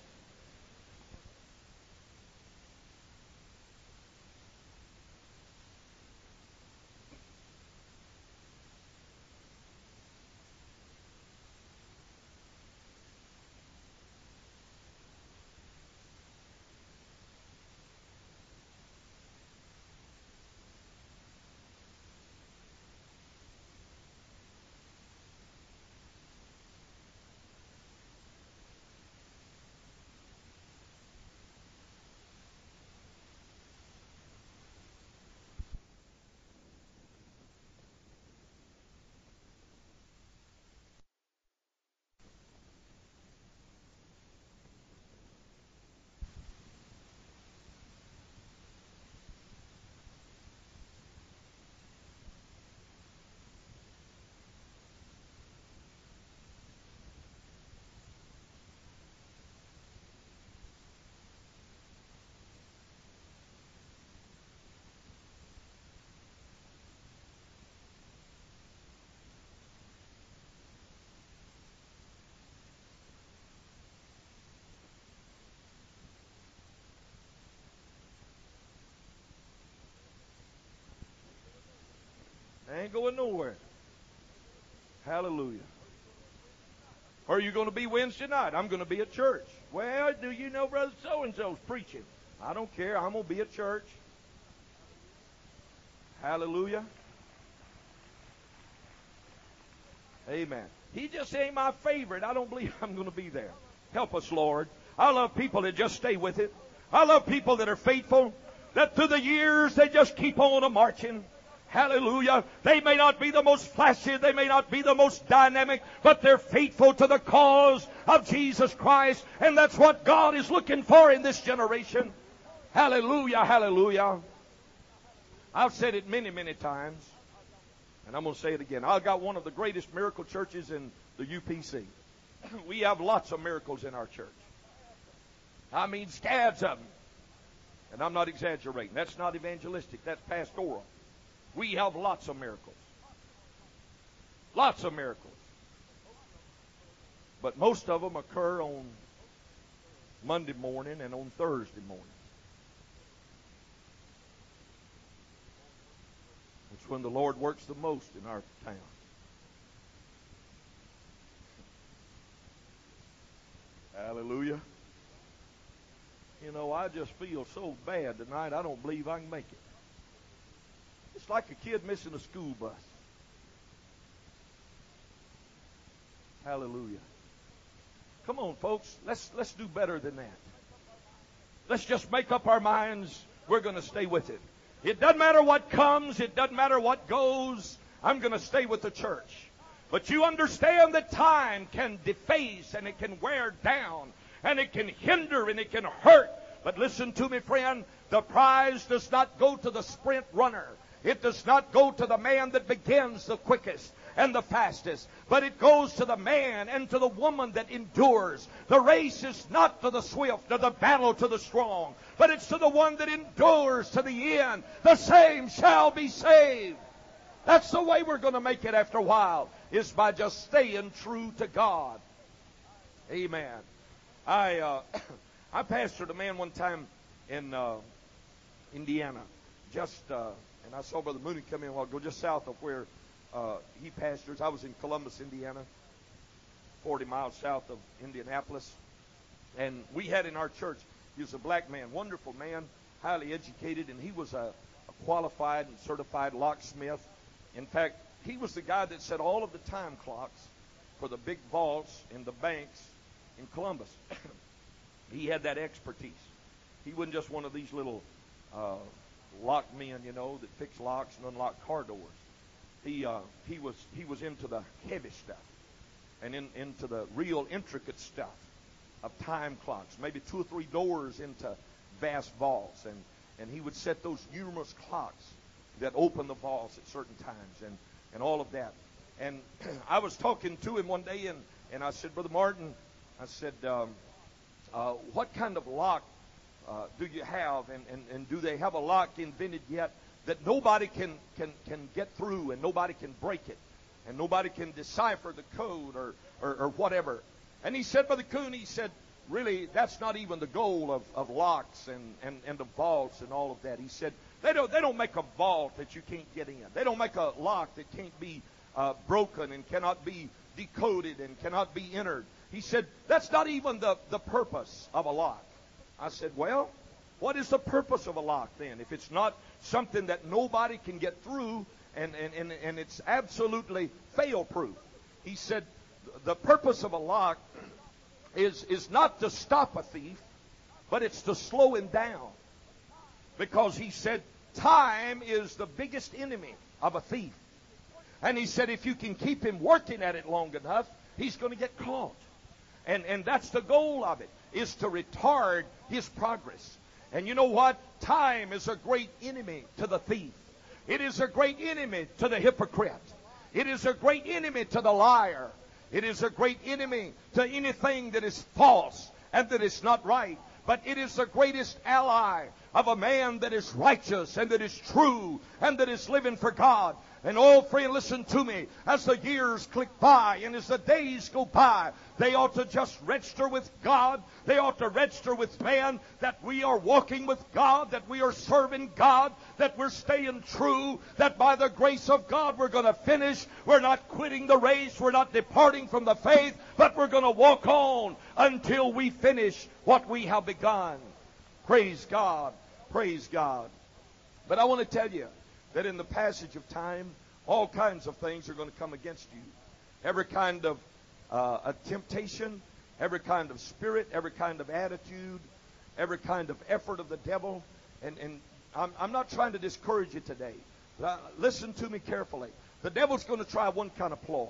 Speaker 2: Ain't going nowhere. Hallelujah. Or are you going to be Wednesday night? I'm going to be at church. Well, do you know Brother So and so's preaching? I don't care. I'm going to be at church. Hallelujah. Amen. He just ain't my favorite. I don't believe I'm going to be there. Help us, Lord. I love people that just stay with it. I love people that are faithful, that through the years they just keep on a marching. Hallelujah. They may not be the most flashy, they may not be the most dynamic, but they're faithful to the cause of Jesus Christ. And that's what God is looking for in this generation. Hallelujah, hallelujah. I've said it many, many times, and I'm going to say it again. I've got one of the greatest miracle churches in the UPC. We have lots of miracles in our church. I mean, scads of them. And I'm not exaggerating. That's not evangelistic, that's pastoral. We have lots of miracles. Lots of miracles. But most of them occur on Monday morning and on Thursday morning. It's when the Lord works the most in our town. Hallelujah. You know, I just feel so bad tonight, I don't believe I can make it. Like a kid missing a school bus. Hallelujah. Come on, folks. Let's let's do better than that. Let's just make up our minds we're going to stay with it. It doesn't matter what comes, it doesn't matter what goes. I'm going to stay with the church. But you understand that time can deface and it can wear down and it can hinder and it can hurt. But listen to me, friend. The prize does not go to the sprint runner. It does not go to the man that begins the quickest and the fastest, but it goes to the man and to the woman that endures. The race is not to the swift or the battle to the strong, but it's to the one that endures to the end. The same shall be saved. That's the way we're going to make it after a while, is by just staying true to God. Amen. I uh, I pastored a man one time in uh, Indiana, just uh, and I saw Brother Mooney come in a while ago, just south of where uh, he pastors. I was in Columbus, Indiana, 40 miles south of Indianapolis, and we had in our church. He was a black man, wonderful man, highly educated, and he was a, a qualified and certified locksmith. In fact, he was the guy that set all of the time clocks for the big vaults in the banks in Columbus. he had that expertise. He wasn't just one of these little uh, lock men, you know, that fix locks and unlock car doors. He uh, he was he was into the heavy stuff and in, into the real intricate stuff of time clocks, maybe two or three doors into vast vaults, and and he would set those numerous clocks that open the vaults at certain times, and and all of that. And I was talking to him one day, and and I said, Brother Martin, I said, um, uh, what kind of lock uh, do you have, and, and, and do they have a lock invented yet that nobody can, can, can get through and nobody can break it and nobody can decipher the code or, or, or whatever? And he said, Brother Coon, he said, really, that's not even the goal of, of locks and, and, and the vaults and all of that. He said, they don't, they don't make a vault that you can't get in. They don't make a lock that can't be uh, broken and cannot be decoded and cannot be entered. He said, that's not even the, the purpose of a lock. I said, well, what is the purpose of a lock then? If it's not something that nobody can get through and, and, and, and it's absolutely fail proof. He said, the purpose of a lock is, is not to stop a thief, but it's to slow him down. Because he said, time is the biggest enemy of a thief. And he said, if you can keep him working at it long enough, he's going to get caught. And, and that's the goal of it, is to retard his progress. And you know what? Time is a great enemy to the thief. It is a great enemy to the hypocrite. It is a great enemy to the liar. It is a great enemy to anything that is false and that is not right. But it is the greatest ally of a man that is righteous and that is true and that is living for God. And oh, friend, listen to me. As the years click by and as the days go by, they ought to just register with God. They ought to register with man that we are walking with God, that we are serving God, that we're staying true, that by the grace of God we're going to finish. We're not quitting the race. We're not departing from the faith, but we're going to walk on until we finish what we have begun. Praise God. Praise God. But I want to tell you, that in the passage of time, all kinds of things are going to come against you. Every kind of uh, a temptation, every kind of spirit, every kind of attitude, every kind of effort of the devil. And, and I'm, I'm not trying to discourage you today. Uh, listen to me carefully. The devil's going to try one kind of ploy,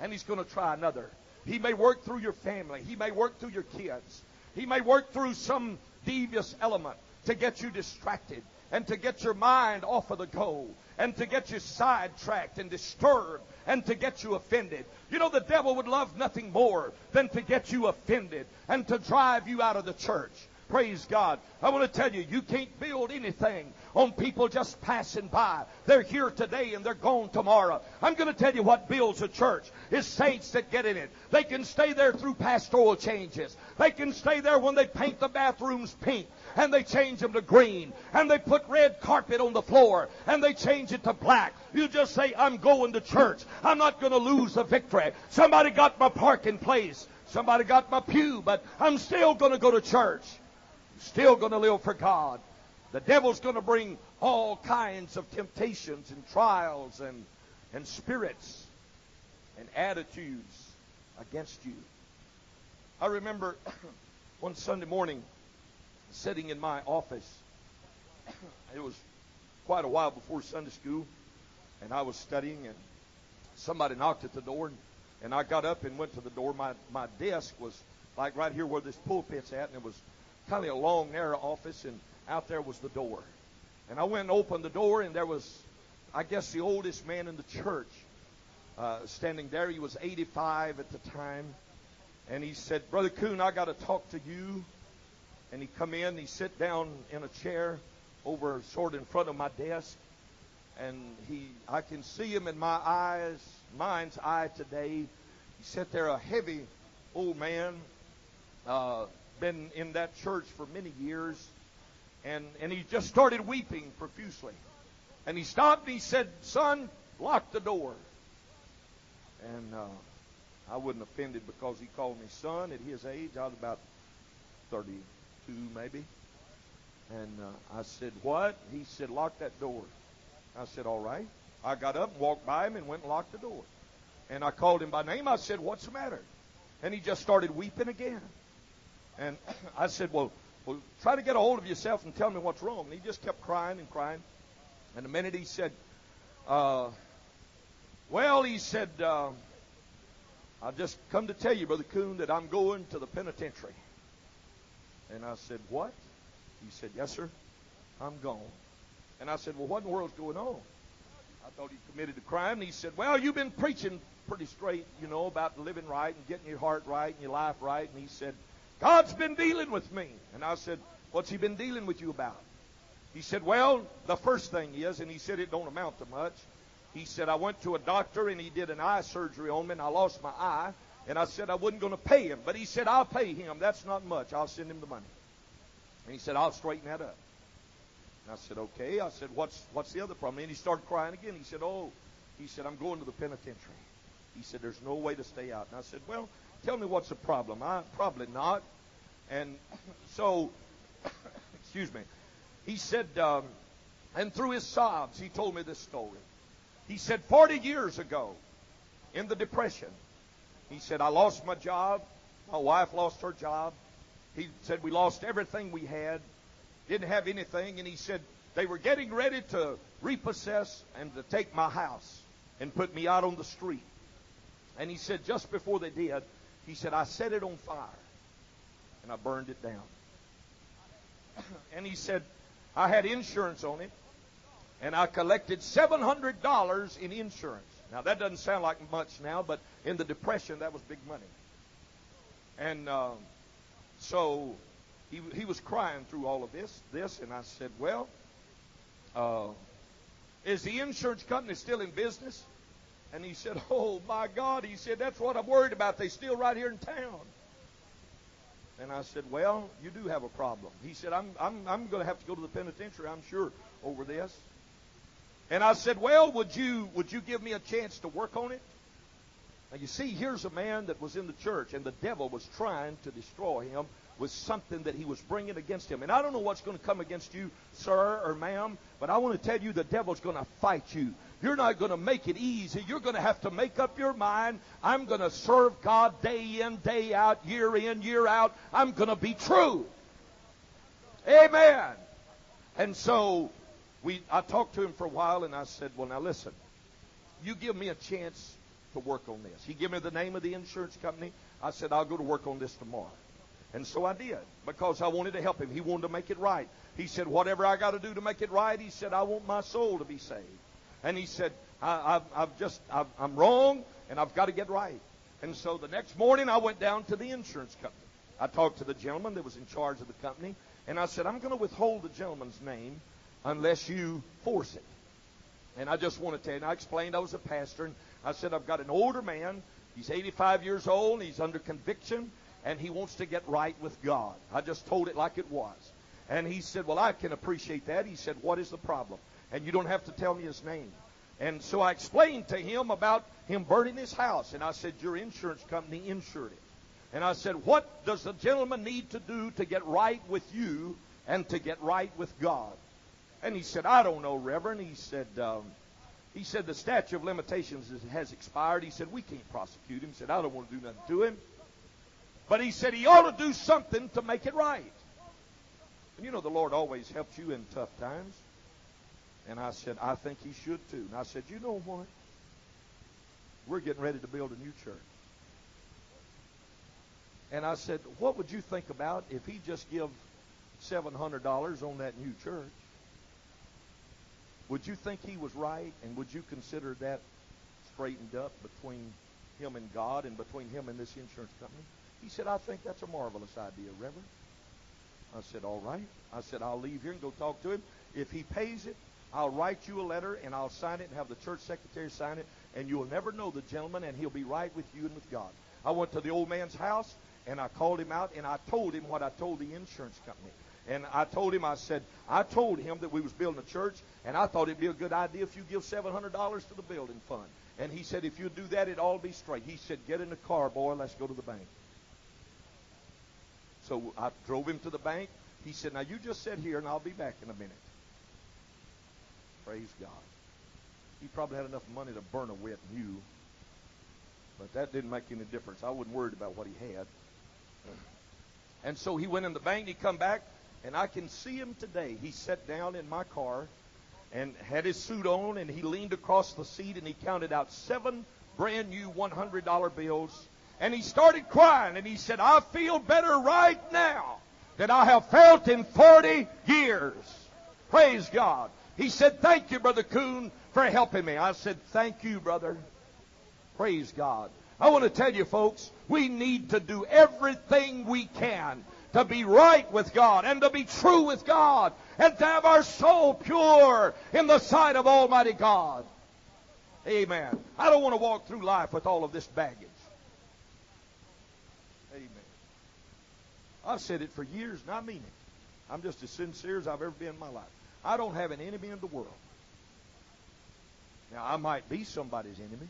Speaker 2: and he's going to try another. He may work through your family. He may work through your kids. He may work through some devious element to get you distracted and to get your mind off of the goal and to get you sidetracked and disturbed and to get you offended. You know, the devil would love nothing more than to get you offended and to drive you out of the church. Praise God. I want to tell you, you can't build anything on people just passing by. They're here today and they're gone tomorrow. I'm going to tell you what builds a church is saints that get in it. They can stay there through pastoral changes. They can stay there when they paint the bathrooms pink and they change them to green and they put red carpet on the floor and they change it to black. You just say, I'm going to church. I'm not going to lose the victory. Somebody got my parking place. Somebody got my pew, but I'm still going to go to church. Still going to live for God. The devil's going to bring all kinds of temptations and trials and, and spirits and attitudes against you. I remember one Sunday morning sitting in my office. It was quite a while before Sunday school, and I was studying, and somebody knocked at the door, and, and I got up and went to the door. My my desk was like right here where this pulpit's at, and it was kind of a long, narrow office, and out there was the door. And I went and opened the door, and there was, I guess, the oldest man in the church uh, standing there. He was 85 at the time. And he said, Brother Coon, I got to talk to you. And he come in, he sit down in a chair over sort of in front of my desk. And he, I can see him in my eyes, mind's eye today. He sat there, a heavy old man, uh, been in that church for many years and, and he just started weeping profusely. And he stopped and he said, Son, lock the door. And uh, I wasn't offended because he called me son at his age. I was about 32, maybe. And uh, I said, What? He said, Lock that door. I said, All right. I got up and walked by him and went and locked the door. And I called him by name. I said, What's the matter? And he just started weeping again. And I said, Well, well, try to get a hold of yourself and tell me what's wrong. And he just kept crying and crying. And the minute he said, uh, well, he said, uh, I've just come to tell you, Brother Coon, that I'm going to the penitentiary. And I said, what? He said, yes, sir, I'm gone. And I said, well, what in the world's going on? I thought he committed a crime. And he said, well, you've been preaching pretty straight, you know, about living right and getting your heart right and your life right. And he said, God's been dealing with me. And I said, What's He been dealing with you about? He said, Well, the first thing is, and he said it don't amount to much. He said, I went to a doctor and he did an eye surgery on me and I lost my eye. And I said I wasn't going to pay him. But he said, I'll pay him. That's not much. I'll send him the money. And he said, I'll straighten that up. And I said, okay. I said, what's, what's the other problem? And he started crying again. He said, oh, he said, I'm going to the penitentiary. He said, there's no way to stay out. And I said, well, tell me what's the problem. I probably not. And so, excuse me, he said, um, and through his sobs, he told me this story. He said, 40 years ago, in the Depression, he said, I lost my job. My wife lost her job. He said, we lost everything we had, didn't have anything. And he said, they were getting ready to repossess and to take my house and put me out on the street. And he said, just before they did, he said, I set it on fire and I burned it down. and he said, I had insurance on it, and I collected $700 in insurance. Now, that doesn't sound like much now, but in the Depression, that was big money. And um, so he, he was crying through all of this, this, and I said, Well, uh, is the insurance company still in business? And he said, Oh, my God. He said, That's what I'm worried about. They still right here in town. And I said, Well, you do have a problem. He said, I'm, I'm, I'm going to have to go to the penitentiary, I'm sure, over this. And I said, Well, would you, would you give me a chance to work on it? Now, you see, here's a man that was in the church, and the devil was trying to destroy him with something that he was bringing against him. And I don't know what's going to come against you, sir or ma'am, but I want to tell you the devil's going to fight you. You're not going to make it easy. You're going to have to make up your mind. I'm going to serve God day in, day out, year in, year out. I'm going to be true. Amen. And so we, I talked to him for a while, and I said, "Well, now listen. You give me a chance to work on this." He gave me the name of the insurance company. I said, "I'll go to work on this tomorrow." And so I did because I wanted to help him. He wanted to make it right. He said, Whatever I got to do to make it right, he said, I want my soul to be saved. And he said, I, have I've just, i I'm wrong and I've got to get right. And so the next morning I went down to the insurance company. I talked to the gentleman that was in charge of the company and I said, I'm going to withhold the gentleman's name unless you force it. And I just want to tell you, I explained I was a pastor, and I said, I've got an older man. He's 85 years old, and he's under conviction, and he wants to get right with God. I just told it like it was. And he said, Well, I can appreciate that. He said, What is the problem? And you don't have to tell me his name. And so I explained to him about him burning his house. And I said, Your insurance company insured it. And I said, What does the gentleman need to do to get right with you and to get right with God? And he said, I don't know, Reverend. He said, um, he said the statute of limitations has expired. He said, we can't prosecute him. He said, I don't want to do nothing to him. But he said he ought to do something to make it right. And you know the Lord always helps you in tough times. And I said, I think he should too. And I said, you know what? We're getting ready to build a new church. And I said, what would you think about if he just give $700 on that new church? Would you think he was right? And would you consider that straightened up between him and God and between him and this insurance company? He said, I think that's a marvelous idea, Reverend. I said, all right. I said, I'll leave here and go talk to him. If he pays it, I'll write you a letter and I'll sign it and have the church secretary sign it, and you'll never know the gentleman, and he'll be right with you and with God. I went to the old man's house and I called him out and I told him what I told the insurance company. And I told him, I said, I told him that we was building a church, and I thought it'd be a good idea if you give $700 to the building fund. And he said, if you do that, it'd all be straight. He said, get in the car, boy, let's go to the bank. So I drove him to the bank. He said, now you just sit here, and I'll be back in a minute. Praise God. He probably had enough money to burn a wet mule. But that didn't make any difference. I wasn't worried about what he had. And so he went in the bank, he come back, and I can see him today. He sat down in my car and had his suit on, and he leaned across the seat and he counted out seven brand new $100 bills. And he started crying, and he said, I feel better right now than I have felt in 40 years. Praise God. He said, Thank you, Brother Coon, for helping me. I said, Thank you, brother. Praise God. I want to tell you, folks, we need to do everything we can to be right with God and to be true with God and to have our soul pure in the sight of Almighty God. Amen. I don't want to walk through life with all of this baggage. Amen. I've said it for years and I mean it. I'm just as sincere as I've ever been in my life. I don't have an enemy in the world. Now, I might be somebody's enemy.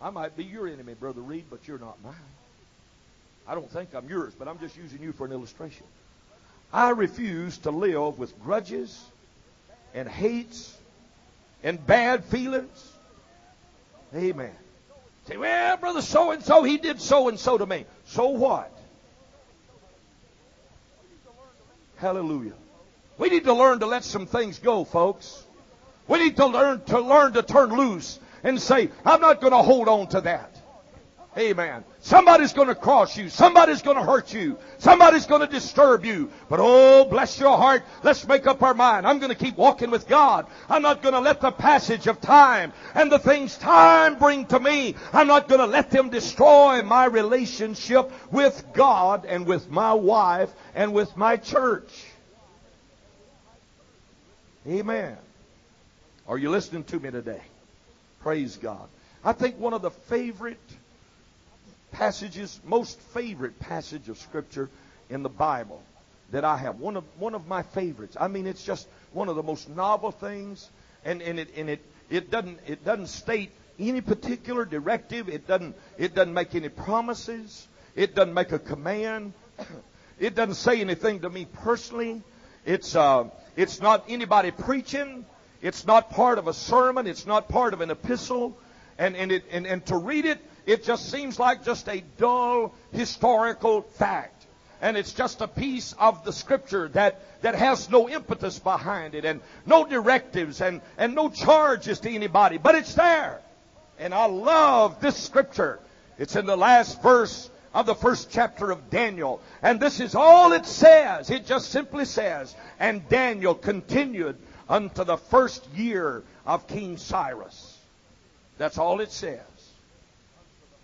Speaker 2: I might be your enemy, Brother Reed, but you're not mine. I don't think I'm yours, but I'm just using you for an illustration. I refuse to live with grudges and hates and bad feelings. Amen. Say, well, brother so and so, he did so and so to me. So what? Hallelujah. We need to learn to let some things go, folks. We need to learn to learn to turn loose and say, I'm not going to hold on to that. Amen. Somebody's going to cross you. Somebody's going to hurt you. Somebody's going to disturb you. But oh, bless your heart. Let's make up our mind. I'm going to keep walking with God. I'm not going to let the passage of time and the things time bring to me, I'm not going to let them destroy my relationship with God and with my wife and with my church. Amen. Are you listening to me today? Praise God. I think one of the favorite passages, most favorite passage of Scripture in the Bible that I have. One of one of my favorites. I mean, it's just one of the most novel things, and, and it and it it doesn't it doesn't state any particular directive. It doesn't it doesn't make any promises. It doesn't make a command. It doesn't say anything to me personally. It's uh, it's not anybody preaching. It's not part of a sermon. It's not part of an epistle. And and it and, and to read it it just seems like just a dull historical fact. And it's just a piece of the scripture that, that has no impetus behind it and no directives and, and no charges to anybody. But it's there. And I love this scripture. It's in the last verse of the first chapter of Daniel. And this is all it says. It just simply says, And Daniel continued unto the first year of King Cyrus. That's all it says.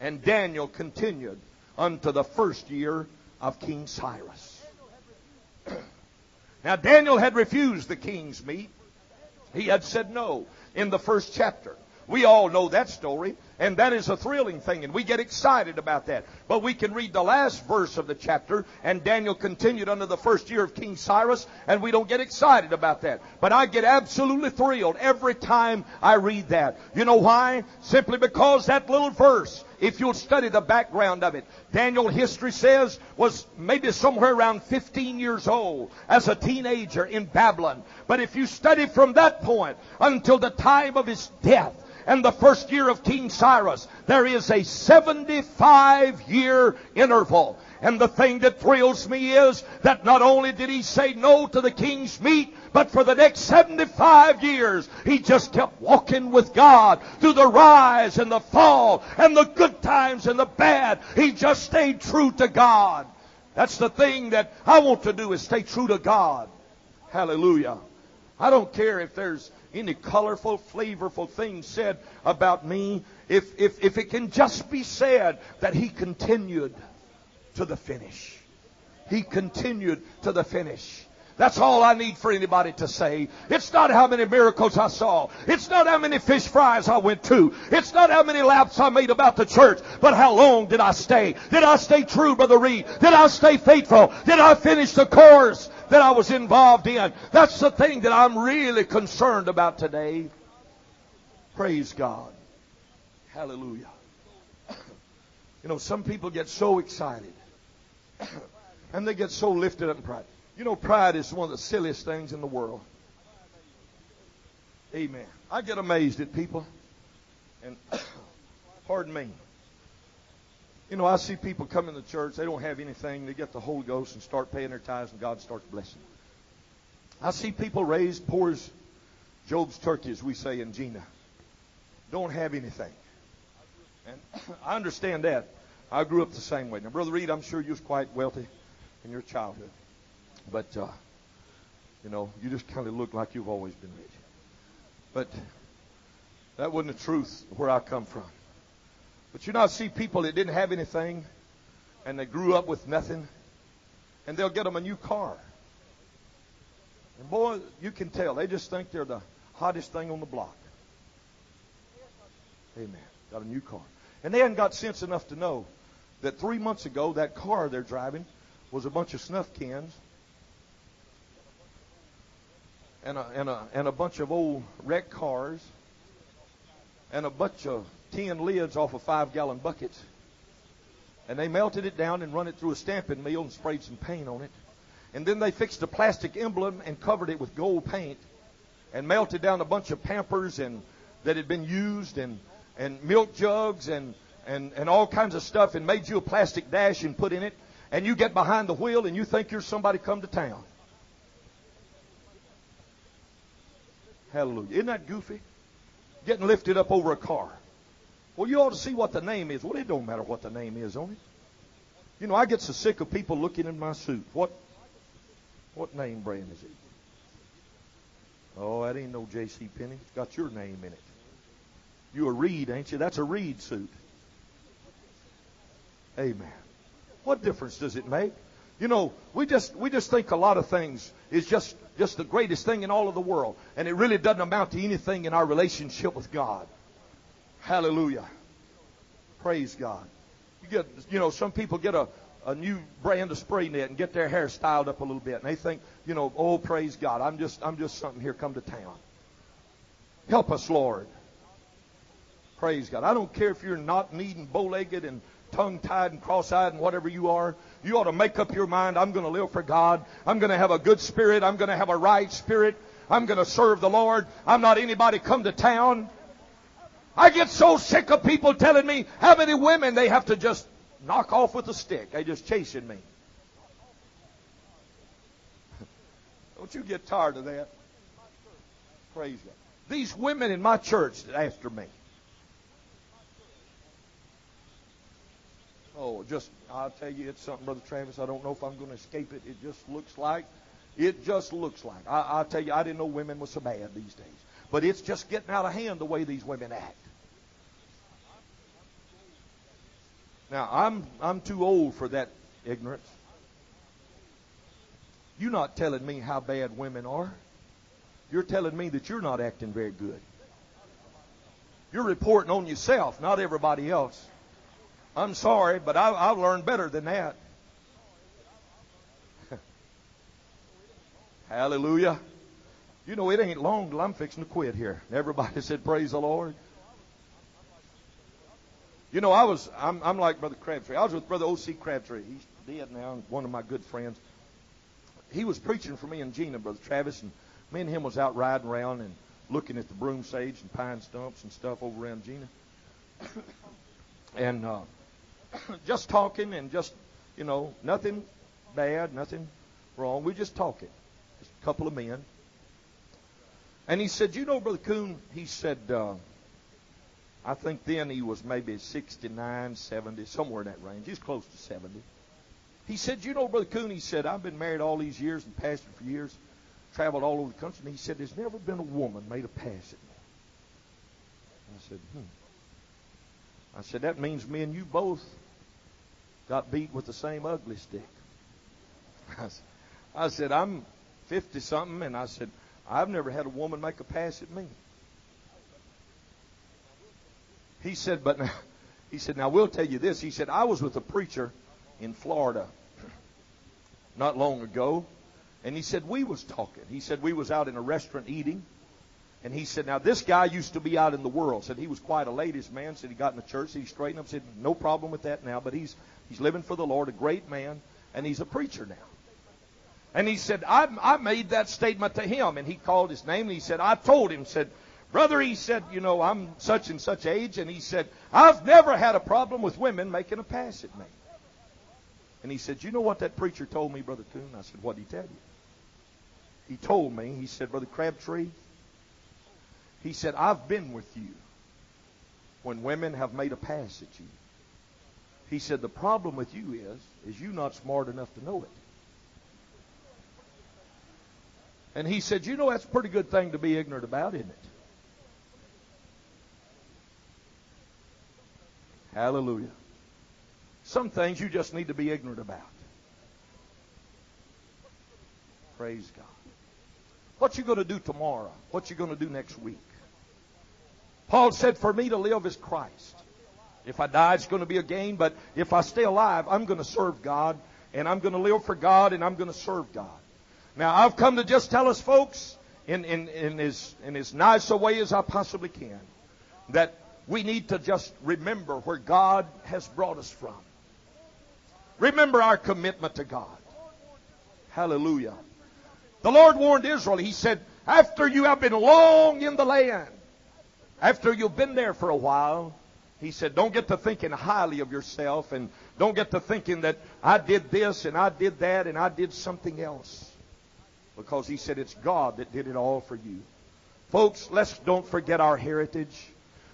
Speaker 2: And Daniel continued unto the first year of King Cyrus. now, Daniel had refused the king's meat. He had said no in the first chapter. We all know that story, and that is a thrilling thing, and we get excited about that. But we can read the last verse of the chapter, and Daniel continued under the first year of King Cyrus, and we don't get excited about that. But I get absolutely thrilled every time I read that. You know why? Simply because that little verse if you'll study the background of it. Daniel, history says, was maybe somewhere around 15 years old as a teenager in Babylon. But if you study from that point until the time of his death, and the first year of King Cyrus, there is a 75 year interval. And the thing that thrills me is that not only did he say no to the king's meat, but for the next 75 years, he just kept walking with God through the rise and the fall and the good times and the bad. He just stayed true to God. That's the thing that I want to do is stay true to God. Hallelujah. I don't care if there's any colorful, flavorful things said about me. If, if, if it can just be said that he continued to the finish. He continued to the finish. That's all I need for anybody to say. It's not how many miracles I saw. It's not how many fish fries I went to. It's not how many laps I made about the church. But how long did I stay? Did I stay true, Brother Reed? Did I stay faithful? Did I finish the course that I was involved in? That's the thing that I'm really concerned about today. Praise God. Hallelujah. You know, some people get so excited and they get so lifted up in pride. You know, pride is one of the silliest things in the world. Amen. I get amazed at people. And pardon me. You know, I see people come in the church, they don't have anything, they get the Holy Ghost and start paying their tithes, and God starts blessing. them. I see people raised poor as Job's turkey, as we say in Jena. Don't have anything. And I understand that. I grew up the same way. Now, Brother Reed, I'm sure you was quite wealthy in your childhood. But, uh, you know, you just kind of look like you've always been rich. But that wasn't the truth where I come from. But you know, I see people that didn't have anything and they grew up with nothing and they'll get them a new car. And boy, you can tell. They just think they're the hottest thing on the block. Amen. Got a new car. And they hadn't got sense enough to know that three months ago, that car they're driving was a bunch of snuff cans and a, and a, and a bunch of old wrecked cars and a bunch of tin lids off of five gallon buckets. And they melted it down and run it through a stamping mill and sprayed some paint on it. And then they fixed a plastic emblem and covered it with gold paint and melted down a bunch of pampers and that had been used and, and milk jugs and, and, and all kinds of stuff and made you a plastic dash and put in it. And you get behind the wheel and you think you're somebody come to town. Hallelujah. Isn't that goofy? Getting lifted up over a car. Well, you ought to see what the name is. Well, it don't matter what the name is on it. You know, I get so sick of people looking in my suit. What what name brand is it? Oh, that ain't no J.C. Penney. It's got your name in it. You a Reed, ain't you? That's a Reed suit. Amen. What difference does it make? You know, we just we just think a lot of things is just just the greatest thing in all of the world, and it really doesn't amount to anything in our relationship with God. Hallelujah. Praise God. You get you know, some people get a a new brand of spray net and get their hair styled up a little bit, and they think, you know, oh praise God, I'm just I'm just something here come to town. Help us, Lord. Praise God. I don't care if you're not needing bow-legged and tongue tied and cross eyed and whatever you are, you ought to make up your mind I'm going to live for God. I'm going to have a good spirit. I'm going to have a right spirit. I'm going to serve the Lord. I'm not anybody come to town. I get so sick of people telling me how many women they have to just knock off with a stick. They just chasing me. Don't you get tired of that? Praise God. These women in my church after me. Oh, just, I'll tell you, it's something, Brother Travis. I don't know if I'm going to escape it. It just looks like, it just looks like. I, I'll tell you, I didn't know women were so bad these days. But it's just getting out of hand the way these women act. Now, I'm, I'm too old for that ignorance. You're not telling me how bad women are. You're telling me that you're not acting very good. You're reporting on yourself, not everybody else. I'm sorry, but I, I've learned better than that. Hallelujah. You know, it ain't long till I'm fixing to quit here. Everybody said, Praise the Lord. You know, I was, I'm, I'm like Brother Crabtree. I was with Brother O.C. Crabtree. He's dead now, one of my good friends. He was preaching for me and Jena, Brother Travis, and me and him was out riding around and looking at the broom sage and pine stumps and stuff over around Jena. and uh, just talking and just, you know, nothing bad, nothing wrong. We're just talking. Just a couple of men. And he said, You know, Brother Coon, he said, uh, I think then he was maybe 69, 70, somewhere in that range. He's close to 70. He said, You know, Brother Coon, he said, I've been married all these years and pastored for years, traveled all over the country, and he said, There's never been a woman made a pass at me. I said, Hmm. I said, That means me and you both got beat with the same ugly stick. I said, I'm 50 something, and I said, I've never had a woman make a pass at me. He said, but now, he said, now we'll tell you this. He said, I was with a preacher in Florida not long ago, and he said we was talking. He said we was out in a restaurant eating, and he said, now this guy used to be out in the world. Said he was quite a ladies' man. Said he got in the church. He straightened up. Said no problem with that now, but he's he's living for the Lord, a great man, and he's a preacher now. And he said, I, I made that statement to him, and he called his name, and he said, I told him, said, brother, he said, you know, I'm such and such age, and he said, I've never had a problem with women making a pass at me. And he said, you know what that preacher told me, Brother Coon? I said, what did he tell you? He told me, he said, Brother Crabtree, he said, I've been with you when women have made a pass at you. He said, the problem with you is, is you not smart enough to know it. And he said, You know, that's a pretty good thing to be ignorant about, isn't it? Hallelujah. Some things you just need to be ignorant about. Praise God. What you going to do tomorrow? What you going to do next week? Paul said, For me to live is Christ. If I die, it's going to be a gain, but if I stay alive, I'm going to serve God, and I'm going to live for God, and I'm going to serve God. Now, I've come to just tell us, folks, in, in, in, as, in as nice a way as I possibly can, that we need to just remember where God has brought us from. Remember our commitment to God. Hallelujah. The Lord warned Israel, He said, after you have been long in the land, after you've been there for a while, He said, don't get to thinking highly of yourself and don't get to thinking that I did this and I did that and I did something else because he said it's God that did it all for you. Folks, let's don't forget our heritage.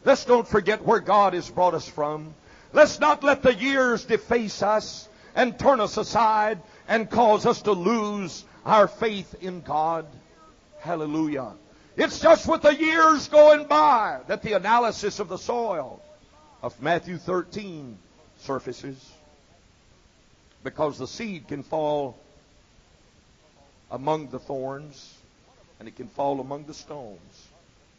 Speaker 2: Let's don't forget where God has brought us from. Let's not let the years deface us and turn us aside and cause us to lose our faith in God. Hallelujah. It's just with the years going by that the analysis of the soil of Matthew 13 surfaces. Because the seed can fall among the thorns, and it can fall among the stones.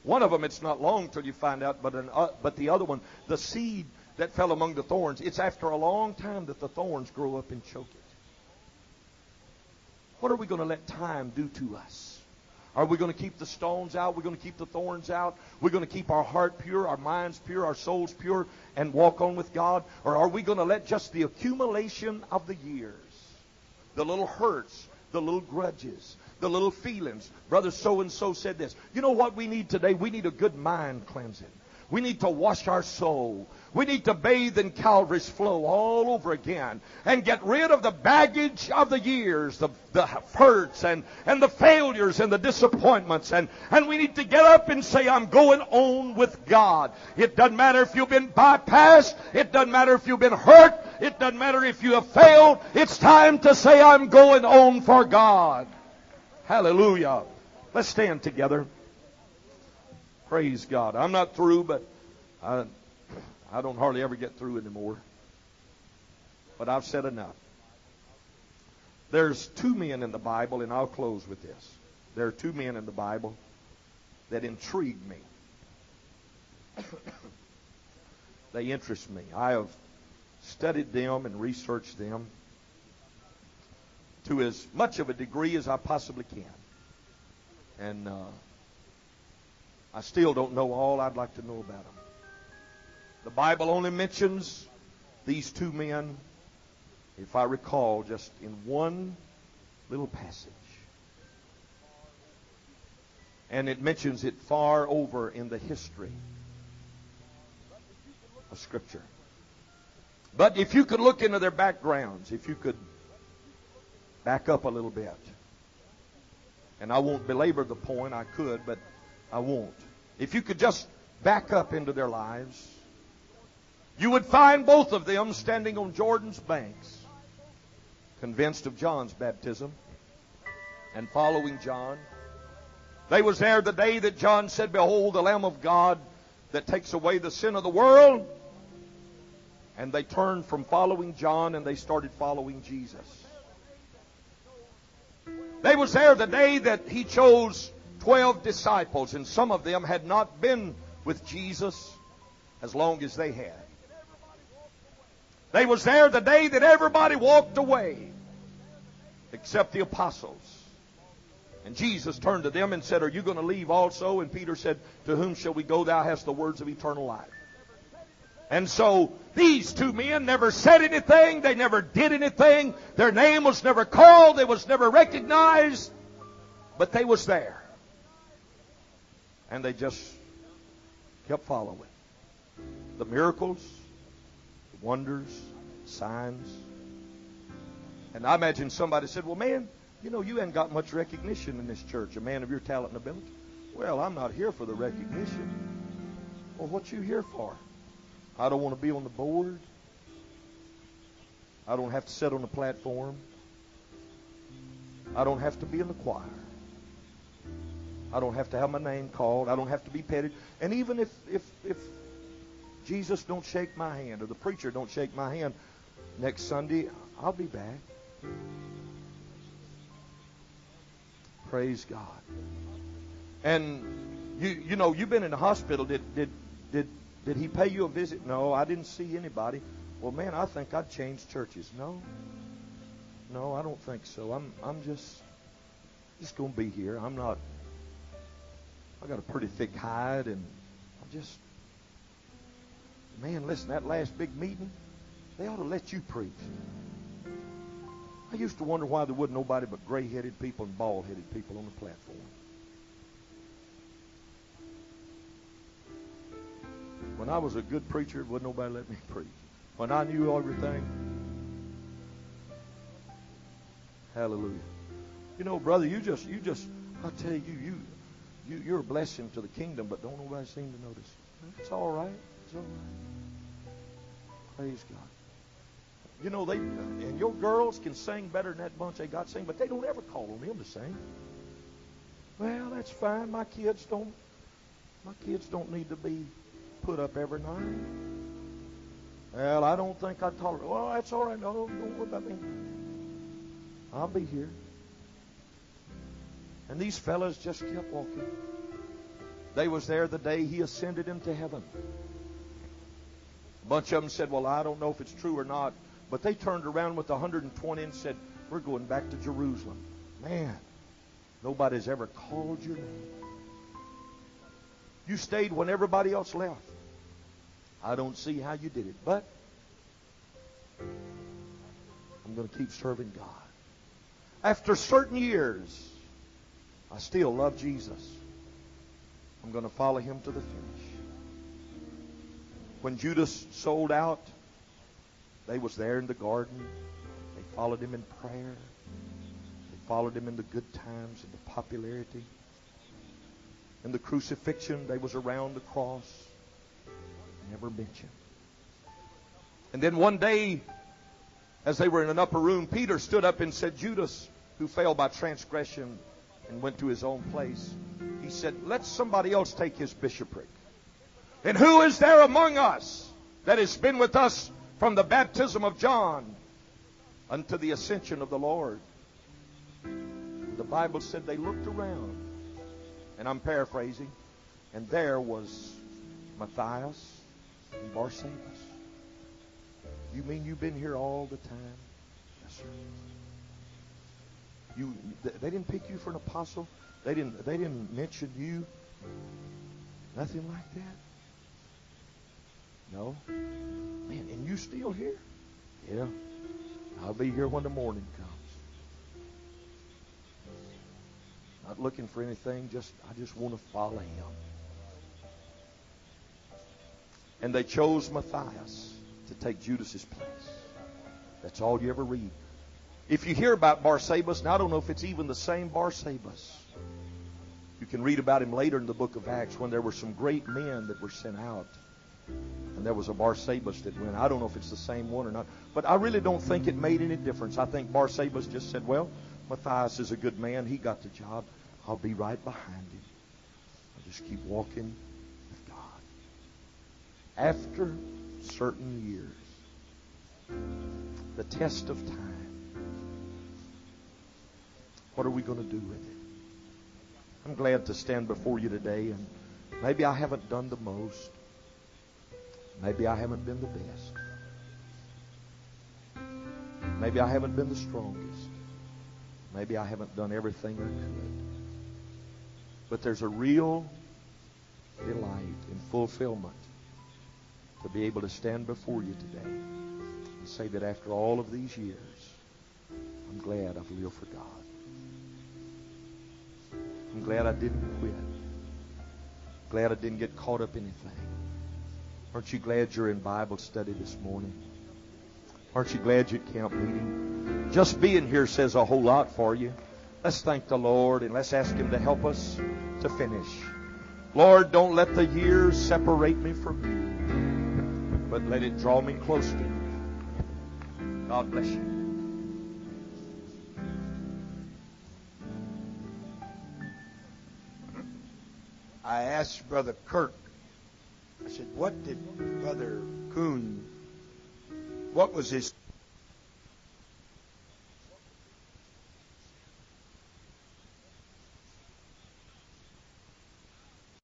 Speaker 2: One of them, it's not long till you find out, but an, uh, but the other one, the seed that fell among the thorns, it's after a long time that the thorns grow up and choke it. What are we going to let time do to us? Are we going to keep the stones out? We're going to keep the thorns out? We're going to keep our heart pure, our minds pure, our souls pure, and walk on with God? Or are we going to let just the accumulation of the years, the little hurts, the little grudges, the little feelings. Brother so and so said this. You know what we need today? We need a good mind cleansing. We need to wash our soul. We need to bathe in Calvary's flow all over again and get rid of the baggage of the years, the, the hurts and, and the failures and the disappointments. And, and we need to get up and say, I'm going on with God. It doesn't matter if you've been bypassed. It doesn't matter if you've been hurt. It doesn't matter if you have failed. It's time to say, I'm going on for God. Hallelujah. Let's stand together. Praise God. I'm not through, but I, I don't hardly ever get through anymore. But I've said enough. There's two men in the Bible, and I'll close with this. There are two men in the Bible that intrigue me. they interest me. I have studied them and researched them to as much of a degree as I possibly can. And uh, I still don't know all I'd like to know about them. The Bible only mentions these two men, if I recall, just in one little passage. And it mentions it far over in the history of Scripture. But if you could look into their backgrounds, if you could back up a little bit, and I won't belabor the point, I could, but I won't. If you could just back up into their lives, you would find both of them standing on Jordan's banks, convinced of John's baptism and following John. They was there the day that John said, Behold the Lamb of God that takes away the sin of the world. And they turned from following John and they started following Jesus. They was there the day that he chose 12 disciples and some of them had not been with Jesus as long as they had. They was there the day that everybody walked away except the apostles. And Jesus turned to them and said, Are you going to leave also? And Peter said, To whom shall we go? Thou hast the words of eternal life. And so these two men never said anything. They never did anything. Their name was never called. They was never recognized. But they was there. And they just kept following. The miracles, the wonders, signs. And I imagine somebody said, Well, man, you know, you ain't got much recognition in this church, a man of your talent and ability. Well, I'm not here for the recognition. Well, what you here for? I don't want to be on the board. I don't have to sit on the platform. I don't have to be in the choir. I don't have to have my name called. I don't have to be petted. And even if if if Jesus don't shake my hand or the preacher don't shake my hand next Sunday, I'll be back. Praise God. And you you know you've been in the hospital. Did did did did he pay you a visit? No, I didn't see anybody. Well, man, I think I'd change churches. No, no, I don't think so. I'm I'm just just gonna be here. I'm not. I got a pretty thick hide, and I just man, listen. That last big meeting, they ought to let you preach. I used to wonder why there wasn't nobody but gray-headed people and bald-headed people on the platform. When I was a good preacher, wouldn't nobody let me preach. When I knew everything, hallelujah. You know, brother, you just, you just, I tell you, you, you, you're a blessing to the kingdom, but don't nobody seem to notice. Mm-hmm. It's all right. It's all right. Praise God. You know, they and your girls can sing better than that bunch they got sing, but they don't ever call on them to sing. Well, that's fine. My kids don't. My kids don't need to be put up every night. Well, I don't think I'd tolerate. Well, that's all right. No, don't worry about me. I'll be here. And these fellas just kept walking. They was there the day he ascended into heaven. A bunch of them said, "Well, I don't know if it's true or not." But they turned around with 120 and said, We're going back to Jerusalem. Man, nobody's ever called your name. You stayed when everybody else left. I don't see how you did it, but I'm going to keep serving God. After certain years, I still love Jesus. I'm going to follow him to the finish. When Judas sold out, they was there in the garden. They followed him in prayer. They followed him in the good times and the popularity. In the crucifixion, they was around the cross. Never mentioned. And then one day, as they were in an upper room, Peter stood up and said, Judas, who fell by transgression and went to his own place, he said, Let somebody else take his bishopric. And who is there among us that has been with us from the baptism of John unto the ascension of the Lord. The Bible said they looked around, and I'm paraphrasing, and there was Matthias and Barsabbas. You mean you've been here all the time? Yes, sir. You, they didn't pick you for an apostle. They didn't. They didn't mention you. Nothing like that. No. Man, and you still here? Yeah. I'll be here when the morning comes. Not looking for anything, just I just want to follow him. And they chose Matthias to take Judas's place. That's all you ever read. If you hear about Barsabas, now I don't know if it's even the same Barsabas. You can read about him later in the book of Acts when there were some great men that were sent out. And there was a Barsabas that went. I don't know if it's the same one or not. But I really don't think it made any difference. I think Barsabas just said, well, Matthias is a good man. He got the job. I'll be right behind him. I'll just keep walking with God. After certain years, the test of time, what are we going to do with it? I'm glad to stand before you today, and maybe I haven't done the most. Maybe I haven't been the best. Maybe I haven't been the strongest. Maybe I haven't done everything I could. But there's a real delight and fulfillment to be able to stand before you today and say that after all of these years, I'm glad I've lived for God. I'm glad I didn't quit. Glad I didn't get caught up in anything. Aren't you glad you're in Bible study this morning? Aren't you glad you're at camp meeting? Just being here says a whole lot for you. Let's thank the Lord and let's ask Him to help us to finish. Lord, don't let the years separate me from you, but let it draw me close to you. God bless you.
Speaker 3: I asked Brother Kirk, I said, what did Brother Coon, what was his